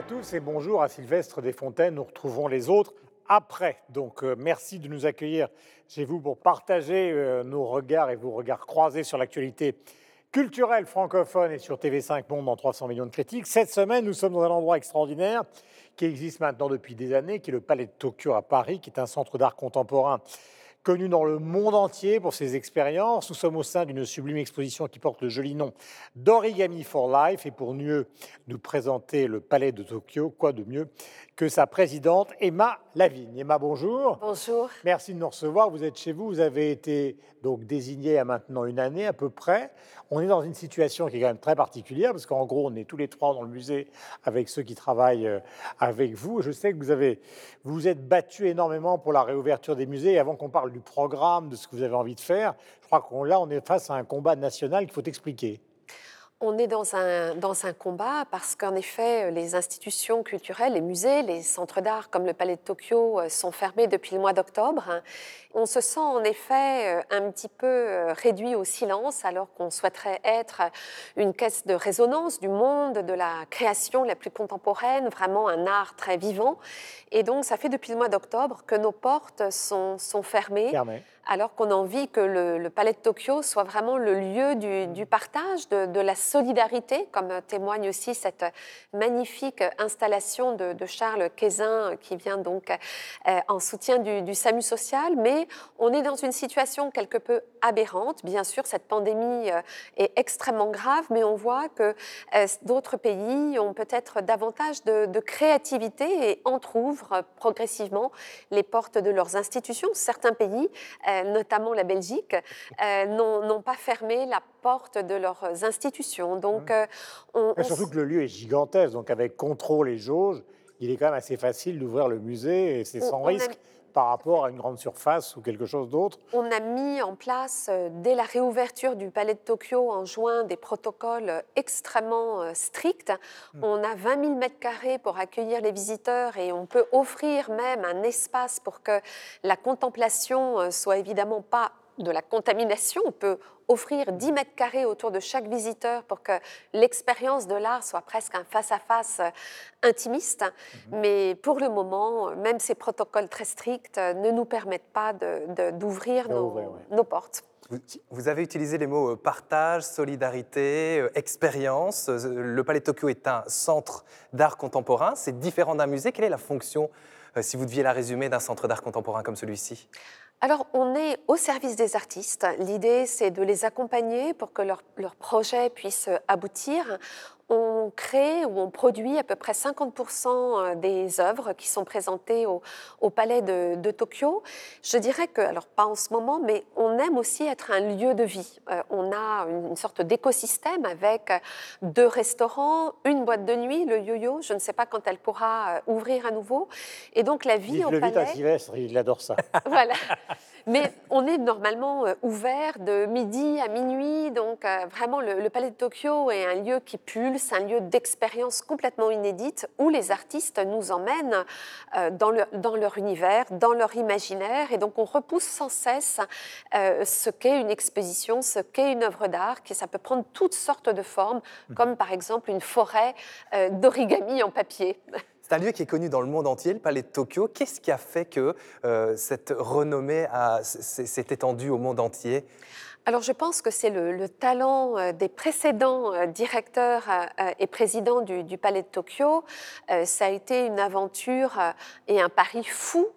Bonjour à tous et bonjour à Sylvestre Desfontaines. Nous retrouvons les autres après. Donc euh, merci de nous accueillir chez vous pour partager euh, nos regards et vos regards croisés sur l'actualité culturelle francophone et sur TV5 Monde en 300 millions de critiques. Cette semaine, nous sommes dans un endroit extraordinaire qui existe maintenant depuis des années, qui est le Palais de Tokyo à Paris, qui est un centre d'art contemporain connu dans le monde entier pour ses expériences. Nous sommes au sein d'une sublime exposition qui porte le joli nom d'Origami for Life. Et pour mieux nous présenter le palais de Tokyo, quoi de mieux que sa présidente Emma Lavigne. Emma, bonjour. Bonjour. Merci de nous recevoir. Vous êtes chez vous. Vous avez été donc désigné à maintenant une année à peu près. On est dans une situation qui est quand même très particulière parce qu'en gros, on est tous les trois dans le musée avec ceux qui travaillent euh, avec vous. Je sais que vous avez vous, vous êtes battu énormément pour la réouverture des musées. Et avant qu'on parle du programme, de ce que vous avez envie de faire, je crois qu'on là, on est face à un combat national qu'il faut expliquer. On est dans un, dans un combat parce qu'en effet, les institutions culturelles, les musées, les centres d'art comme le Palais de Tokyo euh, sont fermés depuis le mois d'octobre. On se sent en effet euh, un petit peu euh, réduit au silence alors qu'on souhaiterait être une caisse de résonance du monde, de la création la plus contemporaine, vraiment un art très vivant. Et donc, ça fait depuis le mois d'octobre que nos portes sont, sont fermées. Alors qu'on a envie que le, Palais de Tokyo soit vraiment le lieu du, partage, de, la solidarité, comme témoigne aussi cette magnifique installation de, Charles Quézin qui vient donc euh, en soutien du, SAMU social. Mais on est dans une situation quelque peu aberrante. Bien sûr, cette pandémie euh, est extrêmement grave, mais on voit que euh, d'autres pays ont peut-être davantage de, créativité et entr'ouvrent progressivement les portes de leurs institutions. Certains pays euh, notamment la Belgique, n'ont pas fermé la porte de leurs institutions. Donc, mmh. surtout que le lieu est gigantesque, donc avec contrôle et jauge, il est quand même assez facile d'ouvrir le musée et c'est sans risque par rapport à une grande surface ou quelque chose d'autre On a mis en place, euh, dès la réouverture du Palais de Tokyo en juin, des protocoles extrêmement euh, stricts. Hmm. On a 20 000 mètres carrés pour accueillir les visiteurs et on peut offrir même un espace pour que la contemplation euh, soit évidemment pas de la contamination. On peut offrir 10 mètres carrés autour de chaque visiteur pour que l'expérience de l'art soit presque un face-à-face euh, intimiste. Mhm. Mais pour le moment, même ces protocoles très stricts ne nous permettent pas d'ouvrir nos, portes. Vous avez utilisé les mots euh, partage, solidarité, euh, expérience. Le Palais de Tokyo est un centre d'art contemporain. C'est différent d'un musée. Quelle est la fonction, si vous deviez la résumer, d'un centre d'art contemporain comme celui-ci? Alors, on est au service des artistes. L'idée, c'est de les accompagner pour que leur, projet puisse aboutir on crée ou on produit à peu près 50% euh, des œuvres qui sont présentées au, Palais de, Tokyo. Je dirais que, alors pas en ce moment, mais on aime aussi être un lieu de vie. Euh, on a une, sorte d'écosystème avec deux restaurants, une boîte de nuit, le yo-yo. Je ne sais pas quand elle pourra euh, ouvrir à nouveau. Et donc la vie au le palais. Vite à Sylvestre, il adore ça. voilà. Mais on est normalement ouvert de midi à minuit, donc vraiment le, le Palais de Tokyo est un lieu qui pulse un lieu d'expérience complètement inédite où les artistes nous emmènent euh, dans, dans, leur univers, dans leur imaginaire. Et donc on repousse sans cesse euh, ce qu'est une exposition, ce qu'est une œuvre d'art, qui ça peut prendre toutes sortes de formes, mmh. comme par exemple une forêt euh, d'origami en papier. C'est un lieu qui est connu dans le monde entier, le Palais de Tokyo. Qu'est-ce qui a fait que cette renommée s'est étendue au monde entier? Alors je pense que c'est le, talent euh, des précédents euh, directeurs euh, et présidents du, Palais de Tokyo. Ça a été une aventure et un pari fou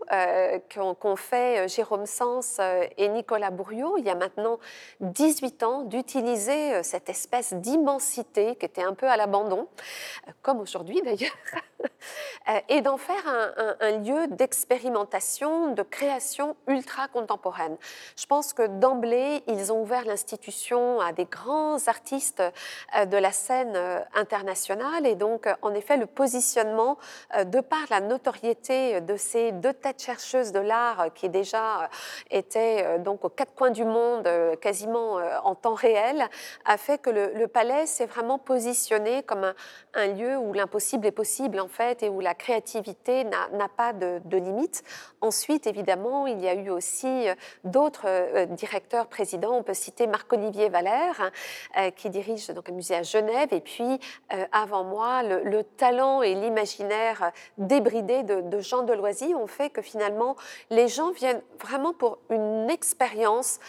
qu'ont fait Jérôme Sens et Nicolas Bourriot il y a maintenant 18 ans d'utiliser cette espèce d'immensité qui était un peu à l'abandon, comme aujourd'hui d'ailleurs, et d'en faire un, un lieu d'expérimentation, de création ultra contemporaine. Je pense que d'emblée, ils ont ouvert l'institution à des grands artistes euh, de la scène euh, internationale. Et donc, euh, en effet, le positionnement, de par la notoriété de ces deux têtes chercheuses de l'art qui déjà étaient donc aux quatre coins du monde, quasiment en temps réel, a fait que le, palais s'est vraiment positionné comme un, lieu où l'impossible est possible, en fait, et où la, créativité n'a pas de, limite. Ensuite, évidemment, il y a eu aussi d'autres directeurs présidents. On peut citer Marc-Olivier Valère, qui dirige donc un musée à Genève, et puis avant moi, le, talent et l'imaginaire débridé de, de Jean Deloisy ont fait que finalement, les gens viennent vraiment pour une expérience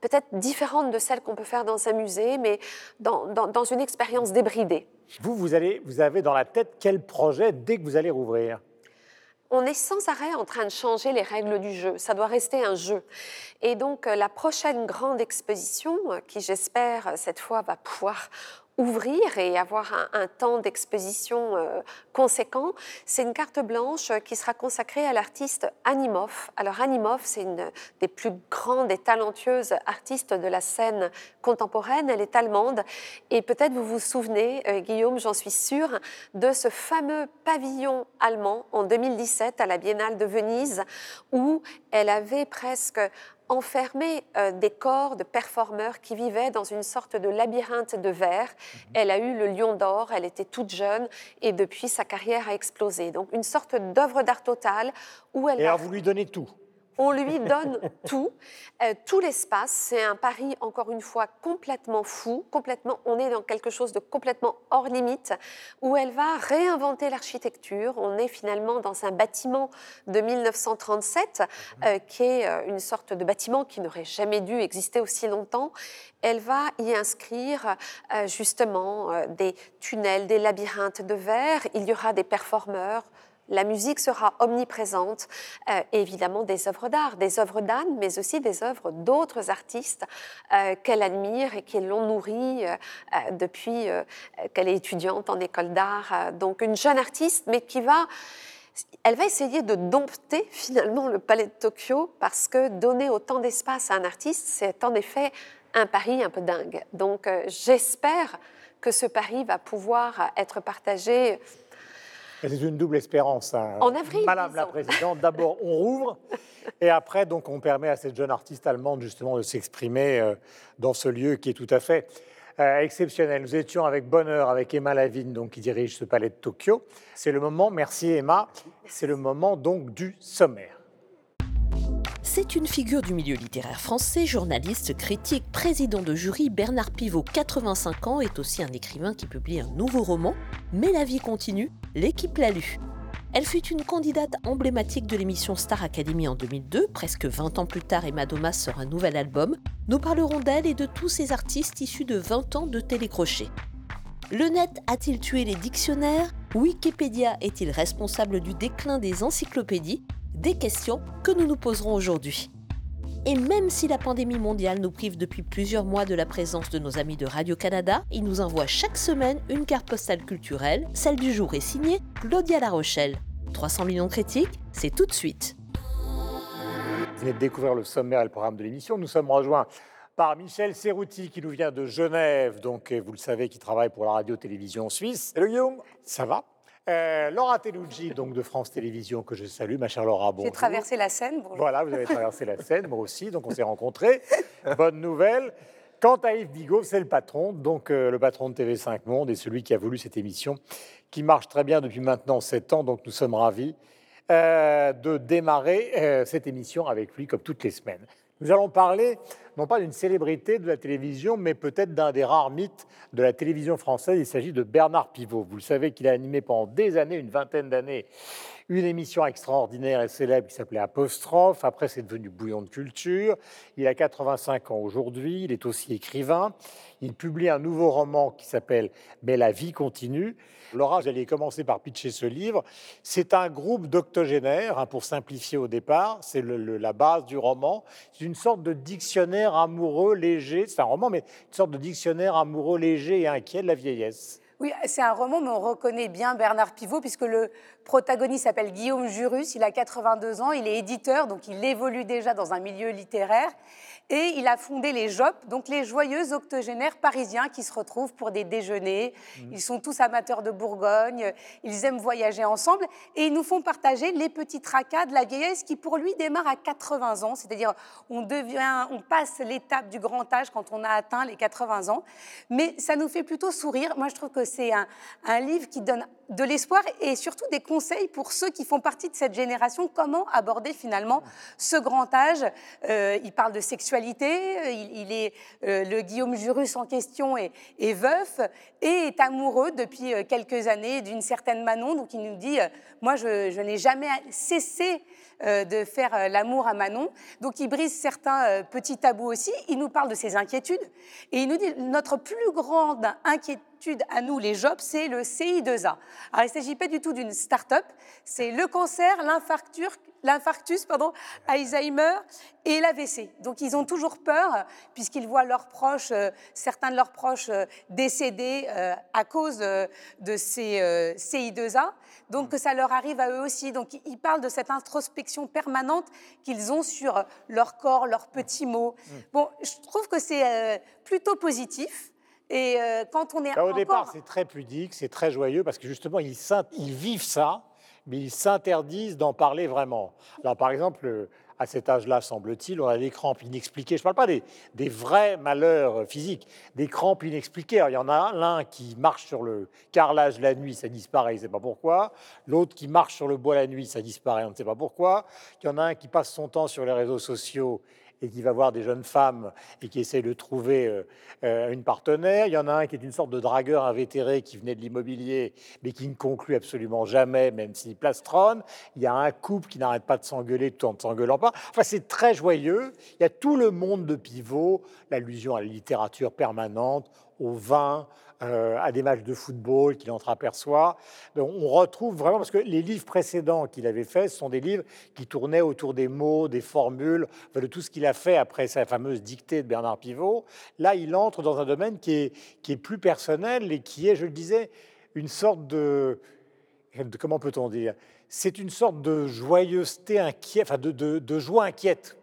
peut-être différente de celle qu'on peut faire dans un musée, mais dans, une expérience débridée. Vous, vous avez dans la tête quel projet dès que vous allez rouvrir? On est sans arrêt en train de changer les règles du jeu. Ça doit rester un jeu. Et donc, euh, la prochaine grande exposition, euh, qui j'espère cette fois va pouvoir ouvrir et avoir un, temps d'exposition euh, conséquent, c'est une carte blanche qui sera consacrée à l'artiste Animov. Alors Animov, c'est une des plus grandes et talentueuses artistes de la scène contemporaine. Elle est allemande et peut-être vous vous souvenez, euh, Guillaume, j'en suis sûre, de ce fameux pavillon allemand en 2017 à la Biennale de Venise où elle avait presque enfermé euh, des corps de performeurs qui vivaient dans une sorte de labyrinthe de verre. Mhm. Elle a eu le lion d'or, elle était toute jeune et depuis sa carrière a explosé. Donc une sorte d'œuvre d'art totale où elle... Et alors vous lui donnez tout on lui donne tout, euh, tout l'espace. C'est un pari, encore une fois, complètement fou, complètement, on est dans quelque chose de complètement hors limite, où elle va réinventer l'architecture. On est finalement dans un bâtiment de 1937, euh, qui est euh, une sorte de bâtiment qui n'aurait jamais dû exister aussi longtemps. Elle va y inscrire justement des tunnels, des labyrinthes de verre. Il y aura des performeurs, la musique sera omniprésente, euh, évidemment des œuvres d'art, des œuvres d'Anne, mais aussi des œuvres d'autres artistes euh, qu'elle admire et qui l'ont nourrie euh, depuis qu'elle est étudiante en école d'art. donc une jeune artiste, mais qui va elle va essayer de dompter finalement le palais de Tokyo parce que donner autant d'espace à un artiste, c'est en effet un pari un peu dingue. Donc j'espère que ce pari va pouvoir être partagé c'est une double espérance. Hein. En avril. Madame la Présidente, d'abord on rouvre et après donc on permet à cette jeune artiste allemande justement de s'exprimer euh, dans ce lieu qui est tout à fait euh, exceptionnel. Nous étions avec bonheur avec Emma Lavigne donc qui dirige ce palais de Tokyo. C'est le moment, merci Emma, c'est le moment donc du sommaire. C'est une figure du milieu littéraire français, journaliste, critique, président de jury. Bernard Pivot, 85 ans, est aussi un écrivain qui publie un nouveau roman. Mais la vie continue, l'équipe l'a lu. Elle fut une candidate emblématique de l'émission Star Academy en 2002. Presque 20 ans plus tard, Emma Domas sort un nouvel album. Nous parlerons d'elle et de tous ces artistes issus de 20 ans de télécrochet. Le net a-t-il tué les dictionnaires? Wikipédia est-il responsable du déclin des encyclopédies? Des questions que nous nous poserons aujourd'hui. Et même si la pandémie mondiale nous prive depuis plusieurs mois de la présence de nos amis de Radio-Canada, ils nous envoient chaque semaine une carte postale culturelle. Celle du jour est signée Claudia La Rochelle. 300 millions de critiques, c'est tout de suite. Vous venez de découvrir le sommaire et le programme de l'émission. Nous sommes rejoints par Michel Serrouti qui nous vient de Genève, donc vous le savez, qui travaille pour la radio-télévision suisse. Hello Guillaume. Ça va? Euh, Laura Telucci, donc de France Télévisions, que je salue, ma chère Laura. Bonjour. J'ai traversé la Seine. Bonjour. Voilà, vous avez traversé la Seine, moi aussi, donc on s'est rencontrés. Bonne nouvelle. Quant à Yves Bigot, c'est le patron, donc euh, le patron de TV5 Monde et celui qui a voulu cette émission, qui marche très bien depuis maintenant 7 ans, donc nous sommes ravis euh, de démarrer cette émission avec lui comme toutes les semaines. Nous allons parler non pas d'une célébrité de la télévision, mais peut-être d'un des rares mythes de la télévision française. Il s'agit de Bernard Pivot. Vous le savez qu'il a animé pendant des années, une vingtaine d'années, une émission extraordinaire et célèbre qui s'appelait Apostrophe. Après, c'est devenu Bouillon de culture. Il a 85 ans aujourd'hui. Il est aussi écrivain. Il publie un nouveau roman qui s'appelle Mais la vie continue. Laura, j'allais commencer par pitcher ce livre. C'est un groupe d'octogénaires, hein, pour simplifier au départ, c'est la base du roman. C'est une sorte de dictionnaire amoureux léger, c'est un roman, mais une sorte de dictionnaire amoureux léger et inquiet de la vieillesse. Oui, c'est un roman, mais on reconnaît bien Bernard Pivot, puisque le protagoniste s'appelle Guillaume Jurus, il a 82 ans, il est éditeur, donc il évolue déjà dans un milieu littéraire. Et il a fondé les JOP, donc les joyeux octogénaires parisiens qui se retrouvent pour des déjeuners. Mmh. Ils sont tous amateurs de Bourgogne, ils aiment voyager ensemble et ils nous font partager les petits tracas de la vieillesse qui pour lui démarre à 80 ans, c'est-à-dire on devient, on passe l'étape du grand âge quand on a atteint les 80 ans. Mais ça nous fait plutôt sourire. Moi, je trouve que c'est un, un livre qui donne de l'espoir et surtout des conseils pour ceux qui font partie de cette génération, comment aborder finalement ce grand âge? Euh, il parle de sexualité, il, est euh, le Guillaume Jurus en question est, veuf et est amoureux depuis euh, quelques années d'une certaine Manon. Donc il nous dit, moi je n'ai jamais cessé de faire l'amour à Manon. Donc il brise certains petits tabous aussi. Il nous parle de ses inquiétudes et il nous dit notre plus grande inquiétude à nous, les jobs, c'est le CI2A. Alors, il ne s'agit pas du tout d'une start-up, c'est le cancer, l'infarctus, Alzheimer et l'AVC. Donc, ils ont toujours peur, puisqu'ils voient leurs proches, euh, certains de leurs proches euh, décédés euh, à cause de ces CI2A. Donc, que ça leur arrive à eux aussi. Donc, ils parlent de cette introspection permanente qu'ils ont sur leur corps, leurs petits mots. Mmh. Bon, je trouve que c'est plutôt positif. Et euh, quand on est bah, Au départ, c'est très pudique, c'est très joyeux, parce que justement, ils, ils vivent ça, mais ils s'interdisent d'en parler vraiment. Alors, par exemple, à cet âge-là, semble-t-il, on a des crampes inexpliquées. Je ne parle pas des, des, vrais malheurs physiques, des crampes inexpliquées. Il y en a l'un qui marche sur le carrelage la nuit, ça disparaît, il ne sait pas pourquoi. L'autre qui marche sur le bois la nuit, ça disparaît, on ne sait pas pourquoi. Il y en a un qui passe son temps sur les réseaux sociaux et qui va voir des jeunes femmes et qui essaie de trouver euh, euh, une partenaire. Il y en a un qui est une sorte de dragueur invétéré qui venait de l'immobilier, mais qui ne conclut absolument jamais, même s'il plastronne. Il y a un couple qui n'arrête pas de s'engueuler tout en ne s'engueulant pas. Enfin, c'est très joyeux. Il y a tout le monde de pivot, l'allusion à la littérature permanente, au vin, euh, à des matchs de football qu'il entreaperçoit. on retrouve vraiment, parce que les livres précédents qu'il avait faits, ce sont des livres qui tournaient autour des mots, des formules, de tout ce qu'il a fait après sa fameuse dictée de Bernard Pivot. Là, il entre dans un domaine qui est, qui est plus personnel et qui est, je le disais, une sorte de... comment peut-on dire? C'est une sorte de joyeuseté inquiète, enfin de, de joie inquiète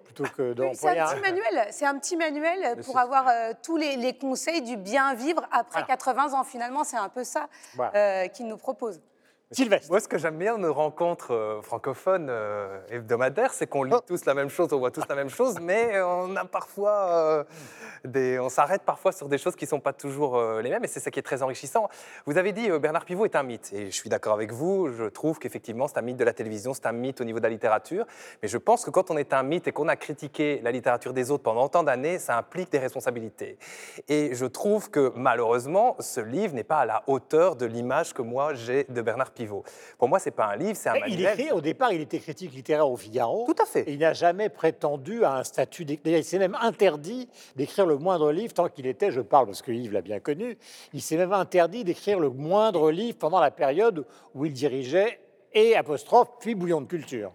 c'est un petit manuel, c'est un petit manuel pour avoir euh, tous les, conseils du bien vivre après 80 ans. Finalement, c'est un peu ça euh, qu'il nous propose. Sylvestre. Moi, ce que j'aime bien dans nos rencontres euh, francophones euh, hebdomadaires, c'est qu'on lit oh. tous la même chose, on voit tous la même chose, mais on a parfois euh, des, on s'arrête parfois sur des choses qui ne sont pas toujours les mêmes, et c'est ça qui est très enrichissant. Vous avez dit Bernard Pivot est un mythe, et je suis d'accord avec vous. Je trouve qu'effectivement, c'est un mythe de la télévision, c'est un mythe au niveau de la littérature, mais je pense que quand on est un mythe et qu'on a critiqué la littérature des autres pendant tant d'années, ça implique des responsabilités. Et je trouve que malheureusement, ce livre n'est pas à la hauteur de l'image que moi j'ai de Bernard Pivot. Pour moi, c'est pas un livre, c'est un manuel. Il écrit, au départ, il était critique littéraire au Figaro. Tout à fait. Et il n'a jamais prétendu à un statut. Il s'est même interdit d'écrire le moindre livre tant qu'il était, je parle parce que Yves l'a bien connu, il s'est même interdit d'écrire le moindre livre pendant la période où il dirigeait et apostrophe, puis bouillon de culture.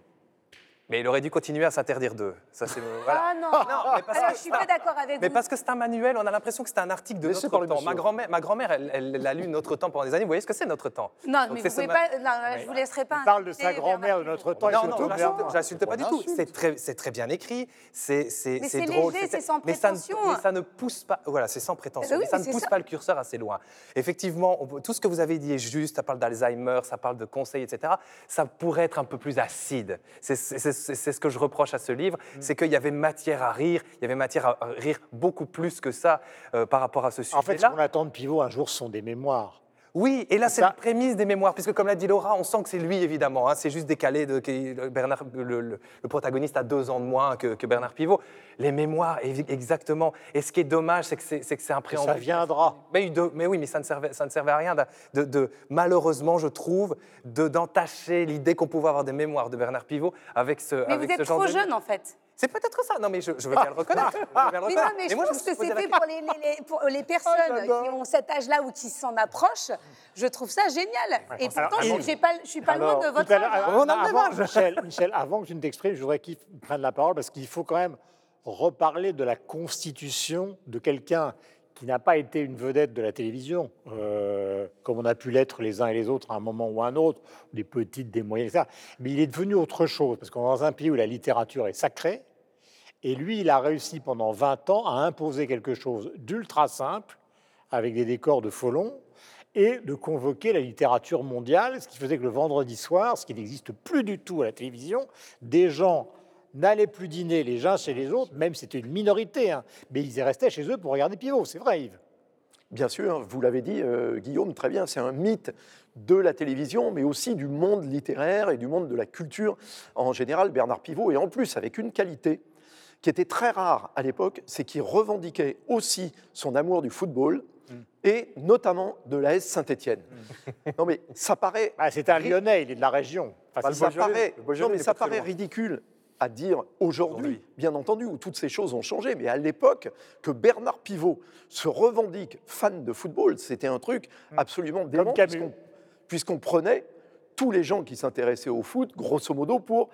Mais il aurait dû continuer à s'interdire d'eux. Ça, c'est, Ah non, non mais parce Alors, que, je suis pas d'accord avec mais parce que c'est un manuel, on a l'impression que c'est un article de notre temps. Ma grand-mère, ma grand-mère elle, elle, l'a lu Notre Temps pendant des années. Vous voyez ce que c'est Notre Temps? Non, mais vous pouvez pas, non, je vous laisserai pas. Il parle de sa grand-mère de Notre Temps. Non, non, je n'insulte pas du tout. C'est très, c'est très bien écrit, c'est, c'est, c'est drôle. c'est sans prétention. Mais ça ne pousse pas, voilà, c'est sans prétention. Mais ça ne pousse pas le curseur assez loin. Effectivement, tout ce que vous avez dit est juste. Ça parle d'Alzheimer, ça parle de conseils, etc. Ça pourrait être un peu plus acide. C'est ce que je reproche à ce livre, mm. c'est qu'il y avait matière à rire, il y avait matière à rire beaucoup plus que ça euh, par rapport à ce sujet-là. En fait, ce qu'on attend de Pivot un jour, ce sont des mémoires. Oui, et là, c'est la prémisse des mémoires, puisque comme l'a dit Laura, on sent que c'est lui, évidemment. Hein, c'est juste décalé. De, Bernard, le, protagoniste a deux ans de moins que, Bernard Pivot. Les mémoires, exactement. Et ce qui est dommage, c'est que c'est un préambule. Ça viendra. Mais, mais, oui, mais ça ne servait, ça ne servait à rien, de, malheureusement, je trouve, d'entacher l'idée qu'on pouvait avoir des mémoires de Bernard Pivot avec ce, mais avec vous êtes trop jeune, en fait. C'est peut-être ça. Non, mais je, veux bien le reconnaître. Non, mais je pense que c'est fait pour les, pour les, personnes qui ont cet âge-là ou qui s'en approchent. Je trouve ça génial. Et pourtant, je ne suis pas loin de votre âge. On a avant, Michel, Michel, avant que tu ne t'exprimes, je voudrais qu'il prenne la parole parce qu'il faut quand même reparler de la constitution de quelqu'un qui n'a pas été une vedette de la télévision, euh, comme on a pu l'être les uns et les autres à un moment ou à un autre, des petites, des moyennes, etc. Mais il est devenu autre chose, parce qu'on est dans un pays où la littérature est sacrée, et lui, il a réussi pendant 20 ans à imposer quelque chose d'ultra simple, avec des décors de Folon, et de convoquer la littérature mondiale, ce qui faisait que le vendredi soir, ce qui n'existe plus du tout à la télévision, des gens n'allaient plus dîner les uns chez les autres, même si c'était une minorité, hein, mais ils restaient chez eux pour regarder Pivot, c'est vrai Yves bien sûr, vous l'avez dit, euh, Guillaume, très bien, c'est un mythe de la télévision, mais aussi du monde littéraire et du monde de la culture en général, Bernard Pivot, et en plus avec une qualité qui était très rare à l'époque, c'est qu'il revendiquait aussi son amour du football, mm. et notamment de la S Saint-Étienne. Mm. Non mais ça paraît... Ah, c'est un Lyonnais, il est de la région. ça paraît, non, mais ça paraît ridicule à dire aujourd'hui, bien entendu, où toutes ces choses ont changé, mais à l'époque, que Bernard Pivot se revendique fan de football, c'était un truc mm. absolument dément, puisqu'on prenait tous les gens qui s'intéressaient au foot, grosso modo, pour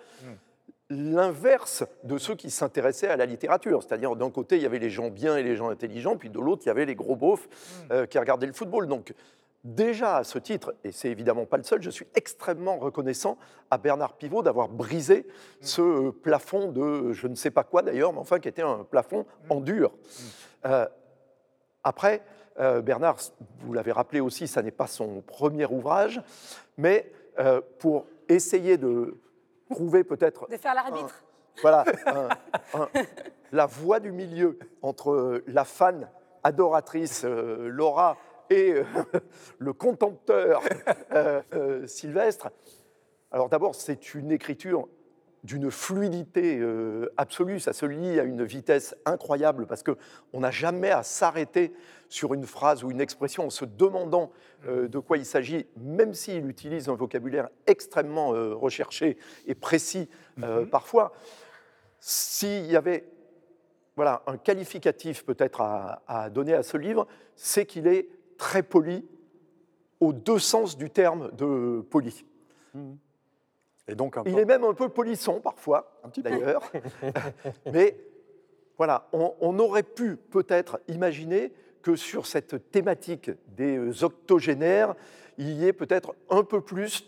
l'inverse de ceux qui s'intéressaient à la littérature. C'est-à-dire, d'un côté, il y avait les gens bien et les gens intelligents, puis de l'autre, il y avait les gros beaufs mm. euh, qui regardaient le football. Donc, déjà à ce titre, et c'est évidemment pas le seul, je suis extrêmement reconnaissant à Bernard Pivot d'avoir brisé mm. ce euh, plafond de je ne sais pas quoi d'ailleurs, mais enfin qui était un plafond mm. en dur. Euh, après, Bernard, vous l'avez rappelé aussi, ça n'est pas son premier ouvrage, mais pour essayer de prouver peut-être. De faire l'arbitre. Voilà, la voie du milieu entre euh, la fan adoratrice euh, Laura et euh, le contempteur Sylvestre. Alors d'abord, c'est une écriture d'une fluidité absolue, ça se lit à une vitesse incroyable parce qu'on n'a jamais à s'arrêter sur une phrase ou une expression en se demandant euh, de quoi il s'agit, même s'il utilise un vocabulaire extrêmement euh, recherché et précis euh, mhm. parfois. S'il y avait voilà, un qualificatif peut-être à, donner à ce livre, c'est qu'il est très poli aux deux sens du terme de poli. Et donc il est même un peu polisson parfois, d'ailleurs. Mais voilà, on aurait pu peut-être imaginer que sur cette thématique des euh, octogénaires, il y ait peut-être un peu plus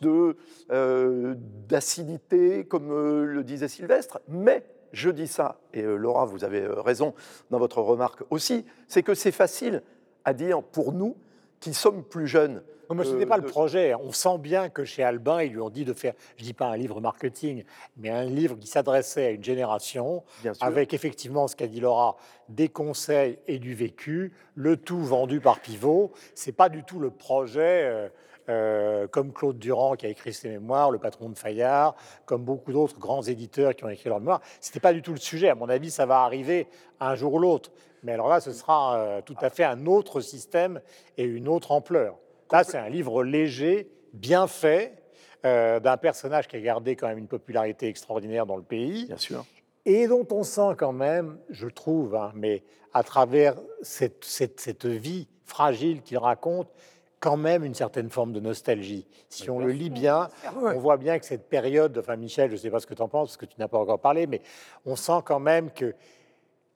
euh, d'acidité, comme euh, le disait Sylvestre, mais je dis ça, et Laura, vous avez raison dans votre remarque aussi, c'est que c'est facile à dire pour nous qui sommes plus jeunes mais ce n'était pas le projet. On sent bien que chez Albin, ils lui ont dit de faire, je ne dis pas un livre marketing, mais un livre qui s'adressait à une génération, avec effectivement ce qu'a dit Laura, des conseils et du vécu, le tout vendu par Pivot. C'est pas du tout le projet. Euh, euh, comme Claude Durand qui a écrit ses mémoires, le patron de Fayard, comme beaucoup d'autres grands éditeurs qui ont écrit leurs mémoires. Ce n'était pas du tout le sujet. À mon avis, ça va arriver un jour ou l'autre. Mais alors là, ce sera euh, tout à fait un autre système et une autre ampleur. Là, c'est un livre léger, bien fait, euh, d'un personnage qui a gardé quand même une popularité extraordinaire dans le pays. Bien sûr. Et dont on sent quand même, je trouve, hein, mais à travers cette, cette, vie fragile qu'il raconte, quand même une certaine forme de nostalgie. Si on le lit bien, on voit bien que cette période, enfin Michel, je ne sais pas ce que tu en penses, parce que tu n'as pas encore parlé, mais on sent quand même que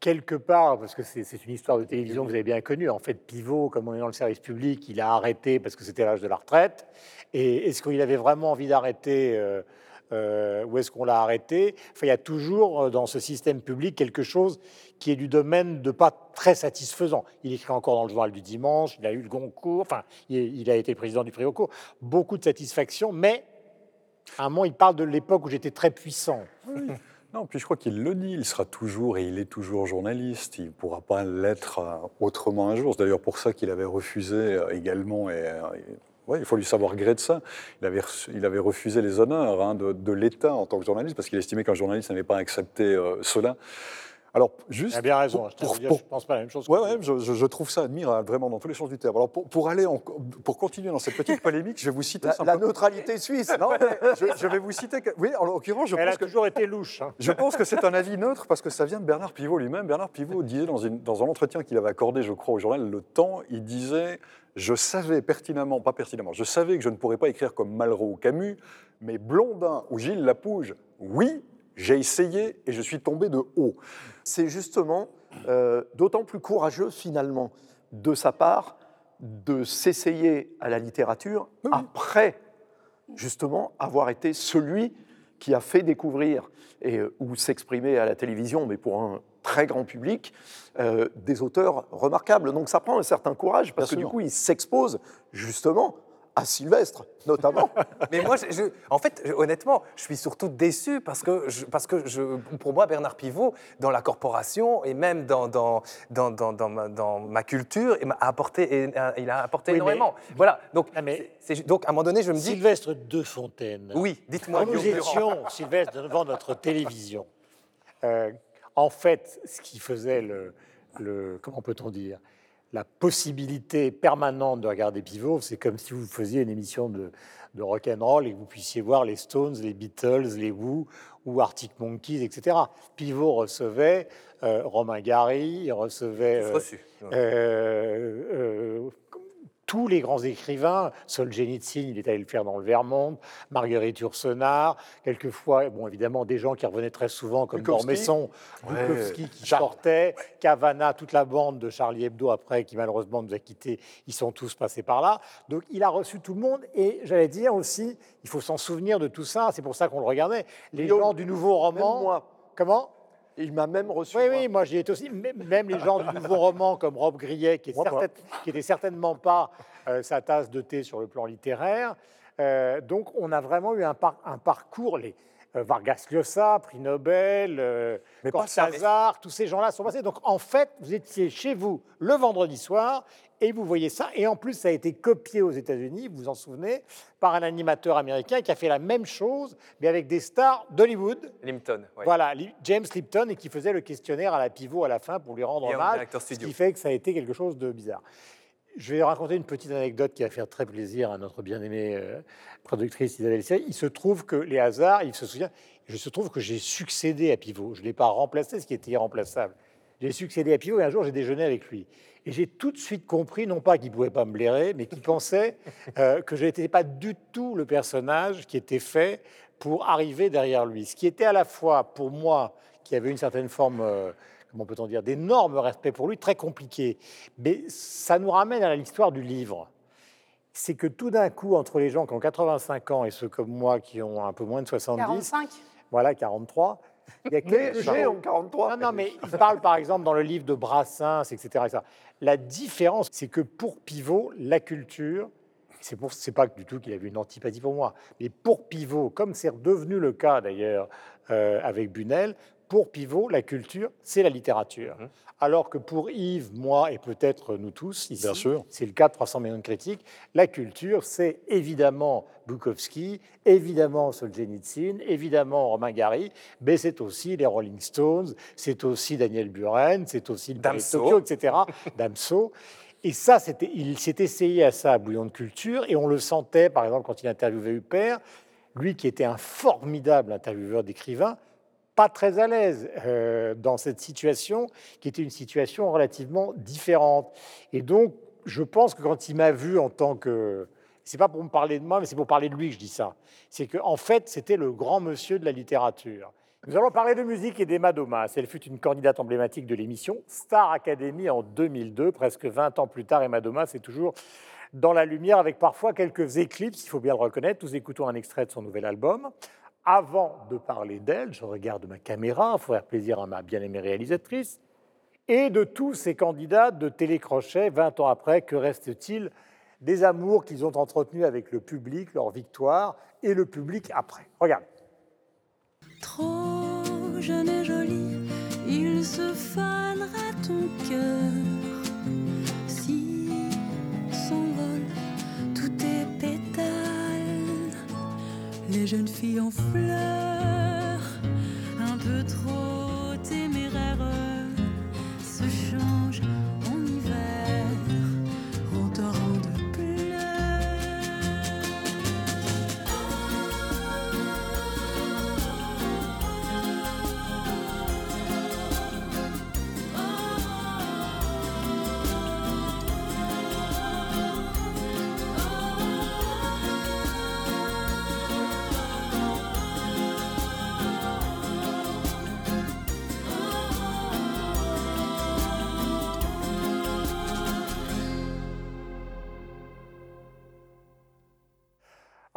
quelque part, parce que c'est une histoire de télévision que vous avez bien connue, en fait, Pivot, comme on est dans le service public, il a arrêté parce que c'était l'âge de la retraite. Et est-ce qu'il avait vraiment envie d'arrêter euh, euh, ou est-ce qu'on l'a arrêté? Enfin, Il y a toujours euh, dans ce système public quelque chose qui est du domaine de pas très satisfaisant. Il écrit encore dans le journal du dimanche, il a eu le Goncourt, enfin, il, a été président du prix au cours, beaucoup de satisfaction, mais à un moment, il parle de l'époque où j'étais très puissant. Non, puis je crois qu'il le dit, il sera toujours et il est toujours journaliste, il ne pourra pas l'être euh, autrement un jour. C'est d'ailleurs pour ça qu'il avait refusé euh, également, et, euh, il faut lui savoir gré de ça, il avait, il avait refusé les honneurs hein, de, l'État en tant que journaliste, parce qu'il estimait qu'un journaliste n'avait pas accepté cela. Alors, juste. Il a bien raison, je, ne pense pas la même chose. Oui, ouais, je, trouve ça admirable, vraiment, dans tous les sens du terme. Alors, pour, aller pour continuer dans cette petite polémique, je vais vous citer. La, la neutralité suisse Non, je, vais vous citer. Oui, en l'occurrence, je Elle pense. a toujours été louche. Hein. Je pense que c'est un avis neutre parce que ça vient de Bernard Pivot lui-même. Bernard Pivot disait dans, une, dans un entretien qu'il avait accordé, je crois, au journal Le Temps, il disait Je savais pertinemment, pas pertinemment, je savais que je ne pourrais pas écrire comme Malraux ou Camus, mais Blondin ou Gilles Lapouge, oui, j'ai essayé et je suis tombé de haut. C'est justement euh, d'autant plus courageux finalement de sa part de s'essayer à la littérature après justement avoir été celui qui a fait découvrir et, euh, ou s'exprimer à la télévision, mais pour un très grand public, euh, des auteurs remarquables. Donc ça prend un certain courage parce que du coup il s'expose justement à Sylvestre, notamment. Mais moi, je- je- en fait, je- honnêtement, je suis surtout déçu parce que, je- parce que je, pour moi, Bernard Pivot, dans la corporation et même dans, dans, dans, dans, dans ma, dans ma culture, il m'a apporté, il a apporté Oui, mais- énormément. Voilà. Donc, Ah, mais- donc, à un moment donné, je me dis, Sylvestre de Fontaine. oui, dites-moi. Quand nous étions, Sylvestre, devant notre télévision, euh, en fait, ce qui faisait le, le- comment peut-on dire, la possibilité permanente de regarder Pivot, c'est comme si vous faisiez une émission de, de rock and roll et que vous puissiez voir les Stones, les Beatles, les Who ou Arctic Monkeys, etc. Pivot recevait euh, Romain Gary, il recevait euh, euh, euh, tous les grands écrivains, Solzhenitsyn, il est allé le faire dans le Vermont, Marguerite Yourcenar, quelquefois, bon, évidemment, des gens qui revenaient très souvent, comme Bukowski. Dormesson, Ouais. Bukowski qui sortait, Cavana, toute la bande de Charlie Hebdo après, qui malheureusement nous a quittés, ils sont tous passés par là. Donc il a reçu tout le monde, et j'allais dire aussi, il faut s'en souvenir de tout ça, c'est pour ça qu'on le regardait. Les gens du nouveau roman. Comment? Il m'a même reçu. oui, moi. oui, moi j'y étais aussi. Même les gens du nouveau roman comme Rob Grillet, qui n'était certainement pas euh, sa tasse de thé sur le plan littéraire. Euh, donc on a vraiment eu un, par- un parcours. Les, euh, Vargas Llosa, prix Nobel, euh, Cortázar, tous ces gens-là sont passés. Donc en fait, vous étiez chez vous le vendredi soir et vous voyez ça. Et en plus, ça a été copié aux États-Unis, vous vous en souvenez, par un animateur américain qui a fait la même chose, mais avec des stars d'Hollywood. Limpton. ouais. Voilà, James Lipton, et qui faisait le questionnaire à la pivot à la fin pour lui rendre hommage, ce qui fait que ça a été quelque chose de bizarre. Je vais raconter une petite anecdote qui va faire très plaisir à notre bien-aimée euh, productrice Isabelle. Il se trouve que les hasards, il se souvient, il se trouve que j'ai succédé à Pivot. Je ne l'ai pas remplacé, ce qui était irremplaçable. J'ai succédé à Pivot et un jour j'ai déjeuné avec lui. Et j'ai tout de suite compris, non pas qu'il ne pouvait pas me blairer, mais qu'il pensait euh, que je n'étais pas du tout le personnage qui était fait pour arriver derrière lui. Ce qui était à la fois pour moi, qui avait une certaine forme, euh, comment peut-on dire, d'énorme respect pour lui, très compliqué. Mais ça nous ramène à l'histoire du livre. C'est que tout d'un coup, entre les gens qui ont 85 ans et ceux comme moi qui ont un peu moins de 70, 45 voilà, 43, il y a Mais quelque j'ai chose. en 43. Non, non, mais il parle par exemple dans le livre de Brassens, etc. etc. La différence, c'est que pour Pivot, la culture, c'est pour, c'est pas du tout qu'il avait une antipathie pour moi, mais pour Pivot, comme c'est redevenu le cas d'ailleurs euh, avec Bunel, pour Pivot, la culture, c'est la littérature. Mhm. Alors que pour Yves, moi et peut-être nous tous ici, c'est le cas de 300 millions de critiques, la culture, c'est évidemment Bukowski, évidemment Solzhenitsyn, évidemment Romain Gary, mais c'est aussi les Rolling Stones, c'est aussi Daniel Buren, c'est aussi le Damso. Tokyo, etc. Damso. Et ça, c'était, il s'est essayé à ça à Bouillon de Culture, et on le sentait, par exemple, quand il interviewait Huppert, lui qui était un formidable intervieweur d'écrivains, pas très à l'aise euh, dans cette situation, qui était une situation relativement différente. Et donc, je pense que quand il m'a vu en tant que... C'est pas pour me parler de moi, mais c'est pour parler de lui que je dis ça. C'est qu'en en fait, c'était le grand monsieur de la littérature. Nous allons parler de musique et d'Emma Domas. Elle fut une candidate emblématique de l'émission Star Academy en 2002. Presque 20 ans plus tard, Emma Domas est toujours dans la lumière avec parfois quelques éclipses, il faut bien le reconnaître. Nous écoutons un extrait de son nouvel album. Avant de parler d'elle, je regarde ma caméra pour faire plaisir à ma bien-aimée réalisatrice. Et de tous ces candidats de télécrochet, 20 ans après, que reste-t-il des amours qu'ils ont entretenus avec le public, leur victoire, et le public après? Regarde. Trop jeune et jolie, il se fanera ton cœur. Les jeunes filles en fleurs, un peu trop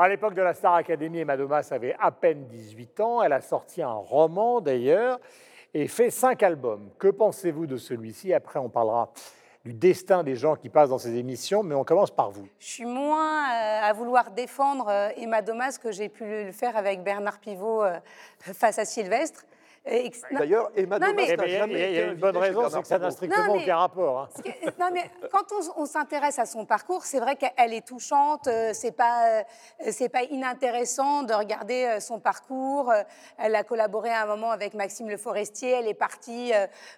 À l'époque de la Star Academy, Emma Domas avait à peine 18 ans. Elle a sorti un roman d'ailleurs et fait cinq albums. Que pensez-vous de celui-ci? Après, on parlera du destin des gens qui passent dans ces émissions, mais on commence par vous. Je suis moins euh, à vouloir défendre euh, Emma Domas que j'ai pu le faire avec Bernard Pivot euh, face à Sylvestre. D'ailleurs, Emma Non, Domas mais- n'a Il y a- jamais il y a été une bonne raison, c'est que ça n'a strictement Non, mais- aucun rapport. hein. Que- non, mais quand on, on s'intéresse à son parcours, c'est vrai qu'elle est touchante. euh, C'est pas, euh, c'est pas inintéressant de regarder euh, son parcours. Elle a collaboré à un moment avec Maxime Le Forestier. Elle est partie